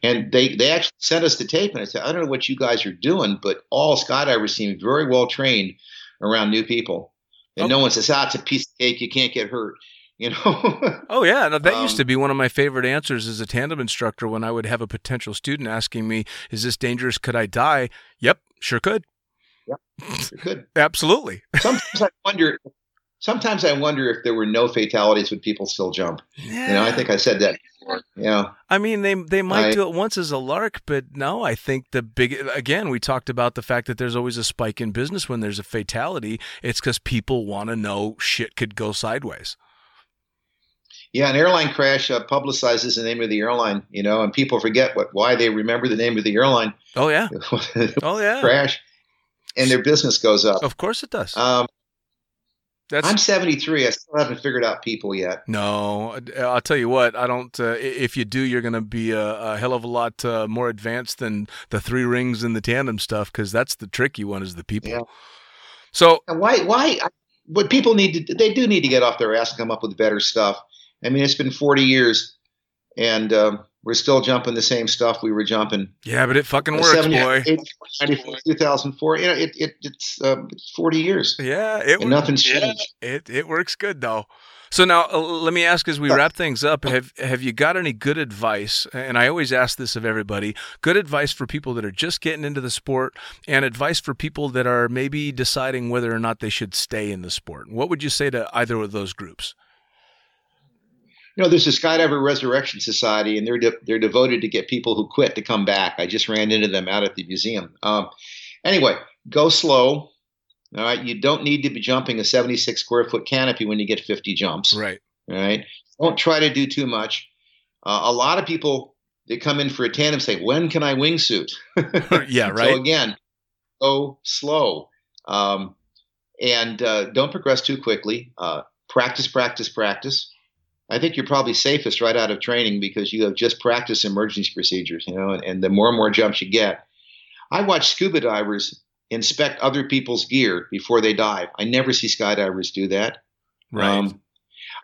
and they, they actually sent us the tape, and I said, I don't know what you guys are doing, but all skydivers seem very well trained around new people. And no one says, ah, it's a piece of cake. You can't get hurt. You know? Oh yeah, no, that used Um, to be one of my favorite answers as a tandem instructor when I would have a potential student asking me, "Is this dangerous? Could I die?" Yep, sure could. You could. Absolutely. Sometimes I wonder. Sometimes I wonder if there were no fatalities, would people still jump? Yeah. You know, I think I said that. Yeah. I mean, they they might I- do it once as a lark, but no, I think the big again, we talked about the fact that there's always a spike in business when there's a fatality. It's because people want to know shit could go sideways. Yeah, an airline crash uh, publicizes the name of the airline, you know, and people forget what why they remember the name of the airline Oh yeah, oh yeah, crash, and their business goes up. of course it does. Um, That's I'm 73. I still haven't figured out people yet. no, I'll tell you what. I don't. Uh, if you do, you're going to be a, a hell of a lot uh, more advanced than the three rings and the tandem stuff, because that's the tricky one is the people. Yeah. So And why? Why? What people need to they do need to get off their ass and come up with better stuff. I mean, it's been 40 years, and um, we're still jumping the same stuff we were jumping. yeah, but it fucking Uh, works, 70, boy. 94, 2004. You know, it, it it's uh, 40 years, Yeah, it and nothing's changed. It it works good though. So now uh, let me ask as we wrap things up, have have you got any good advice? And I always ask this of everybody. Good advice for people that are just getting into the sport and advice for people that are maybe deciding whether or not they should stay in the sport. What would you say to either of those groups? You know, there's a Skydiver Resurrection Society, and they're de- they're devoted to get people who quit to come back. I just ran into them out at the museum. Um, anyway, go slow. All right, you don't need to be jumping a 76 square foot canopy when you get 50 jumps. Right. All right, don't try to do too much. Uh, a lot of people that come in for a tandem say, "When can I wingsuit?" yeah, Right. So again, go slow, um, and uh, don't progress too quickly. Uh, practice, practice, practice. I think you're probably safest right out of training because you have just practiced emergency procedures, you know, and, and the more and more jumps you get. I watch scuba divers inspect other people's gear before they dive. I never see skydivers do that. right. Um,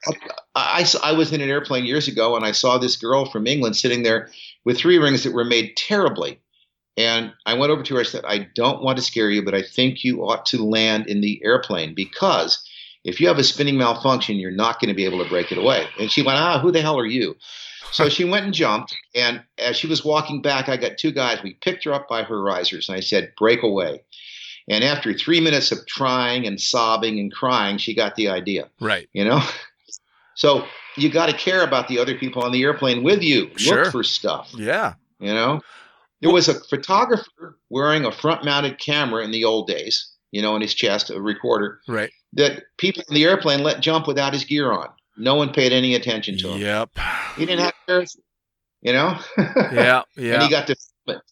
I, I, I was in an airplane years ago and I saw this girl from England sitting there with three rings that were made terribly. And I went over to her. I said, I don't want to scare you, but I think you ought to land in the airplane because if you have a spinning malfunction, you're not going to be able to break it away. And she went, Ah, who the hell are you? So she went and jumped. And as she was walking back, I got two guys. We picked her up by her risers. And I said, Break away. And after three minutes of trying and sobbing and crying, she got the idea right. you know so you got to care about the other people on the airplane with you Sure. look for stuff Yeah. you know there was a photographer wearing a front mounted camera in the old days you know in his chest a recorder Right. that people in the airplane let jump without his gear on no one paid any attention to him Yep. he didn't have parachute, you know Yeah. Yeah. and he got to film it.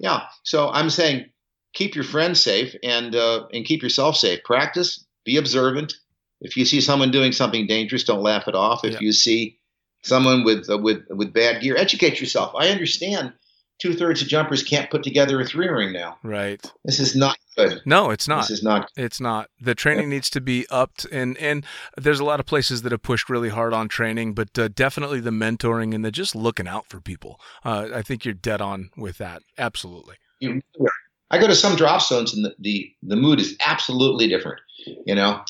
yeah so i'm saying keep your friends safe and uh, and keep yourself safe practice be observant if you see someone doing something dangerous don't laugh it off if Yeah. you see someone with uh, with with bad gear educate yourself i understand two-thirds of jumpers can't put together a three ring now Right. this is not good No, it's not. this is not It's not. The training needs to be upped, and and there's a lot of places that have pushed really hard on training, but uh, definitely the mentoring and the just looking out for people. Uh, I think you're dead on with that. Absolutely. you- I go to some drop zones and the, the, the mood is absolutely different, you know,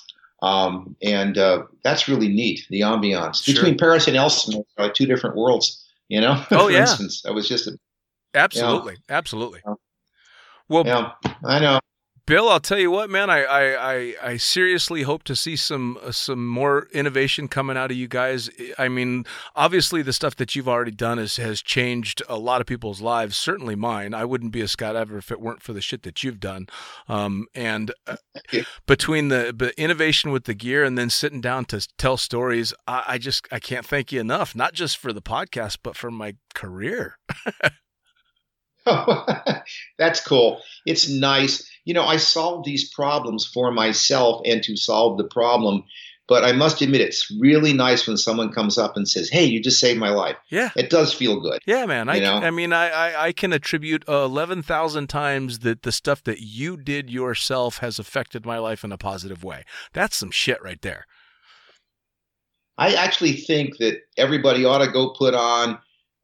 um, and uh, that's really neat. The ambiance Sure. between Paris and Elsinore are like two different worlds, you know. Oh, For yeah. instance, I was just a, Absolutely. Absolutely. Yeah. Well, yeah, I know. Bill, I'll tell you what, man. I, I, I, I seriously hope to see some uh, some more innovation coming out of you guys. I mean, obviously, the stuff that you've already done is, has changed a lot of people's lives. Certainly mine. I wouldn't be a skydiver if it weren't for the shit that you've done. Um, and uh, between the, the innovation with the gear and then sitting down to tell stories, I, I just I can't thank you enough. Not just for the podcast, but for my career. That's cool. It's nice. You know, I solve these problems for myself and to solve the problem. But I must admit, it's really nice when someone comes up and says, "Hey, you just saved my life." Yeah. It does feel good. Yeah, man. I, know? I mean, I, I, I can attribute uh, 11,000 times that the stuff that you did yourself has affected my life in a positive way. That's some shit right there. I actually think that everybody ought to go put on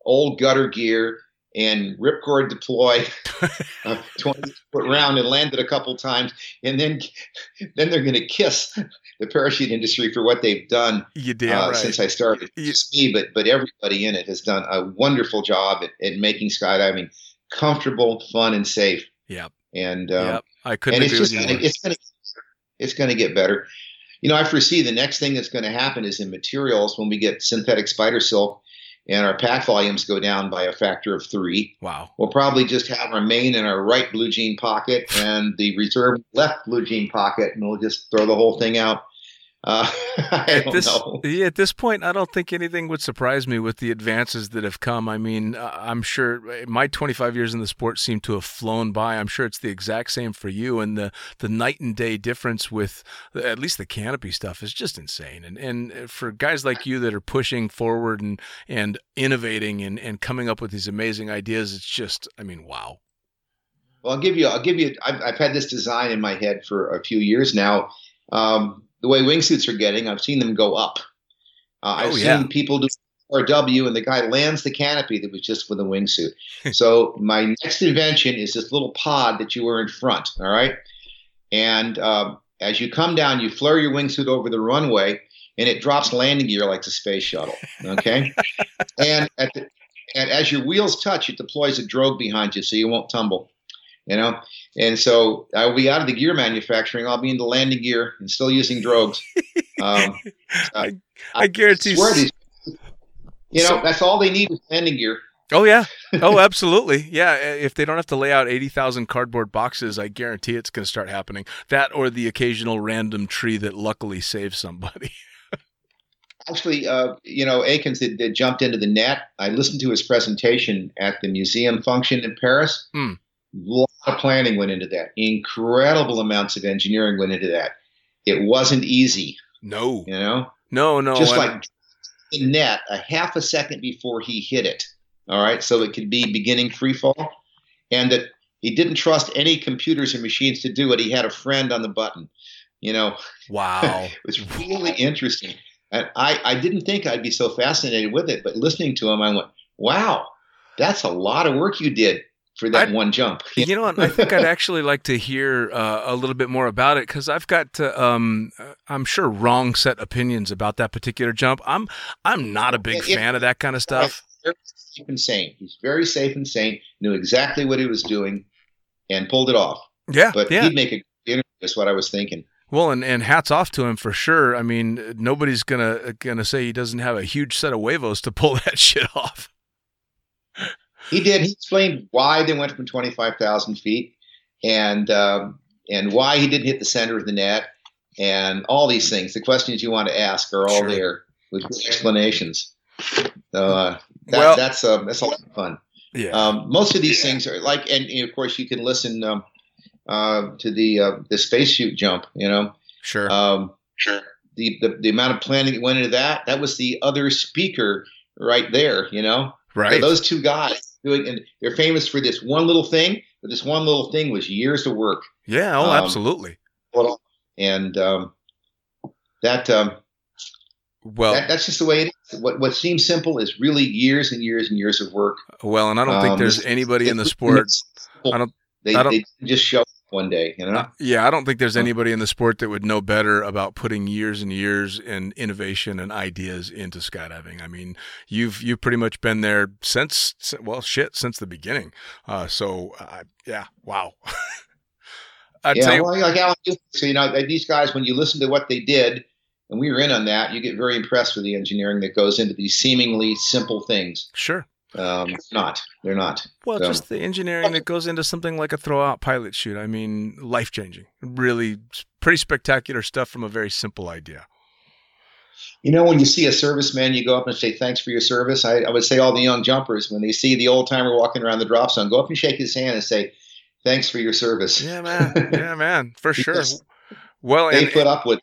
old gutter gear and ripcord deploy a 20 foot round and land it a couple times, and then then they're going to kiss the parachute industry for what they've done You damn uh, right. since I started. You- Just me, but but everybody in it has done a wonderful job at, at making skydiving comfortable, fun, and safe. Yep. And um, yep. I couldn't and it's just gonna, it's to it's going to get better. You know, I foresee the next thing that's going to happen is in materials when we get synthetic spider silk and our pack volumes go down by a factor of three. Wow. We'll probably just have our main in our right blue jean pocket and the reserve left blue jean pocket, and we'll just throw the whole thing out. Uh, At this, know. yeah, at this point, I don't think anything would surprise me with the advances that have come. I mean, uh, I'm sure my 25 years in the sport seem to have flown by. I'm sure it's the exact same for you, and the the night and day difference with at least the canopy stuff is just insane. And and for guys like you that are pushing forward and and innovating and and coming up with these amazing ideas, it's just, I mean, wow. Well, I'll give you. I'll give you. I've, I've had this design in my head for a few years now. Um, the way wingsuits are getting, I've seen them go up. Uh, I've Oh, yeah. seen people do RW, and the guy lands the canopy that was just for the wingsuit. so my next invention is this little pod that you wear in front. All right, and um, as you come down, you flare your wingsuit over the runway, and it drops landing gear like the space shuttle. Okay, and at the, and as your wheels touch, it deploys a drogue behind you, so you won't tumble you know and so i'll be out of the gear manufacturing i'll be into landing gear and still using drogues um, I, I guarantee. these, you know So- that's all they need is landing gear Oh yeah. Oh, absolutely. Yeah. If they don't have to lay out eighty thousand cardboard boxes, I guarantee it's going to start happening. That or the occasional random tree that luckily saves somebody. actually uh, you know Aikins had, had jumped into the net i listened to his presentation at the museum function in paris Hmm. Of planning went into that incredible amounts of engineering went into that it wasn't easy No. you know No. No. just and- like the net a half a second before he hit it. All right, so it could be beginning free fall, and that he didn't trust any computers or machines to do it. He had a friend on the button. You know, wow. it was really interesting. And I, I didn't think I'd be so fascinated with it, but listening to him, I went, "Wow, that's a lot of work you did for that I- one jump." You know what? I think I'd actually like to hear uh, a little bit more about it because I've got, uh, um, uh, I'm sure, wrong set opinions about that particular jump. I'm, I'm not a big it- fan of that kind of stuff. Very safe and sane. He's very safe and sane. Knew exactly what he was doing, and pulled it off. Yeah. But yeah. he'd make a good interview. Is what I was thinking. Well, and, and hats off to him for sure. I mean, nobody's gonna gonna say he doesn't have a huge set of huevos to pull that shit off. He did. He explained why they went from 25,000 feet and um, and why he didn't hit the center of the net and all these things. The questions you want to ask are all Sure. there with good explanations. So uh, that, Well- that's uh, that's a lot of fun. Yeah. Um, most of these things are like, and, and of course you can listen um, uh, to the uh, the space shoot jump. You know, sure. um, sure. The, the the amount of planning that went into that. That was the other speaker right there. You know. right. Those two guys doing, and they're famous for this one little thing, but this one little thing was years of work. yeah. Oh, um, absolutely. And um, that, um, Well, that that's just the way it is. What what seems simple is really years and years and years of work. well, and I don't think um, there's anybody in the sport. I don't- They, I don't- they just show one day, you know. Yeah, I don't think there's anybody in the sport that would know better about putting years and years in innovation and ideas into skydiving. I mean, you've you've pretty much been there since well, shit, since the beginning. Uh, so uh, yeah, wow. I'd yeah, say well, like Alan, so you know these guys, when you listen to what they did, and we were in on that, you get very impressed with the engineering that goes into these seemingly simple things. sure. Um, not, they're not. Well, So- just the engineering that goes into something like a throw-out pilot chute. I mean, life changing. Really, pretty spectacular stuff from a very simple idea. You know, when you see a serviceman, you go up and say, thanks for your service. I, I would say all the young jumpers, when they see the old timer walking around the drop zone, go up and shake his hand and say, thanks for your service. Yeah, man. Yeah, man. For sure. Well, They and, put up with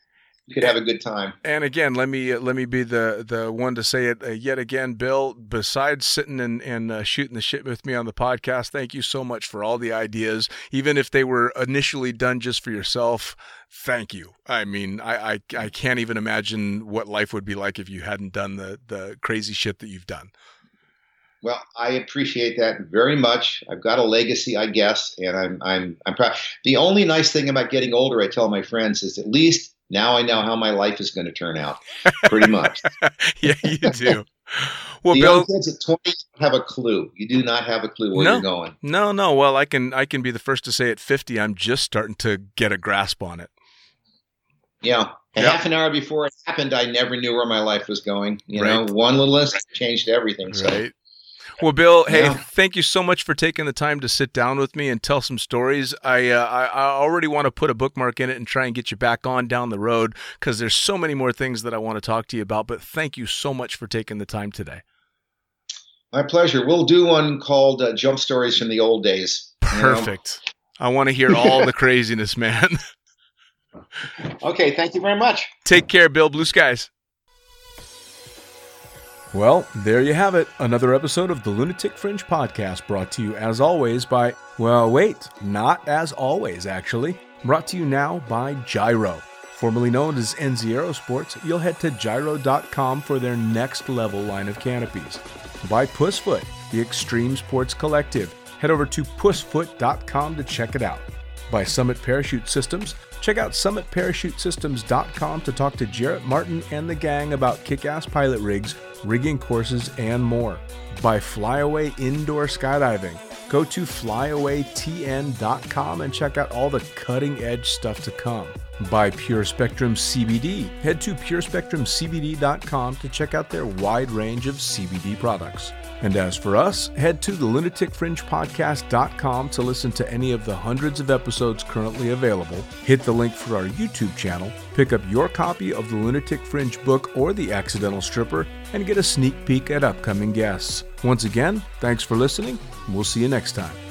You could have a good time. And again, let me uh, let me be the the one to say it uh, yet again, Bill. Besides sitting and and uh, shooting the shit with me on the podcast, thank you so much for all the ideas, even if they were initially done just for yourself. Thank you. I mean, I I, I can't even imagine what life would be like if you hadn't done the the crazy shit that you've done. Well, I appreciate that very much. I've got a legacy, I guess, and I'm I'm I'm proud. The only nice thing about getting older, I tell my friends, is at least now I know how my life is going to turn out. Pretty much. yeah, you do. Well, the Bill, kids at 20 have a clue. You do not have a clue where No. you're going. no, no. Well, I can I can be the first to say at 50 I'm just starting to get a grasp on it. Yeah, Yep. half an hour before it happened, I never knew where my life was going. You Right. know, one little incident changed everything. So Right. Well, Bill, hey, Yeah. thank you so much for taking the time to sit down with me and tell some stories. I uh, I, I already want to put a bookmark in it and try and get you back on down the road because there's so many more things that I want to talk to you about. But thank you so much for taking the time today. my pleasure. We'll do one called uh, "Jump Stories from the Old Days." you know? Perfect. I want to hear all the craziness, man. Okay, thank you very much. Take care, Bill. Blue skies. Well, there you have it. Another episode of the Lunatic Fringe podcast brought to you as always by, well, wait, not as always, actually. Brought to you now by JYRO. Formerly known as NZ Aerosports, you'll head to jyro.com for their next level line of canopies. By Pussfoot, the Extreme Sports Collective. Head over to pussfoot.com to check it out. By Summit Parachute Systems, check out summitparachutesystems.com to talk to Jarrett Martin and the gang about kick ass pilot rigs, rigging courses, and more. By Flyaway Indoor Skydiving, go to flyawaytn.com and check out all the cutting edge stuff to come. By Pure Spectrum CBD, head to purespectrumcbd.com to check out their wide range of CBD products. And as for us, head to the lunaticfringepodcast.com to listen to any of the hundreds of episodes currently available. Hit the link for our YouTube channel, pick up your copy of the Lunatic Fringe book or The Accidental Stripper, and get a sneak peek at upcoming guests. Once again, thanks for listening. We'll see you next time.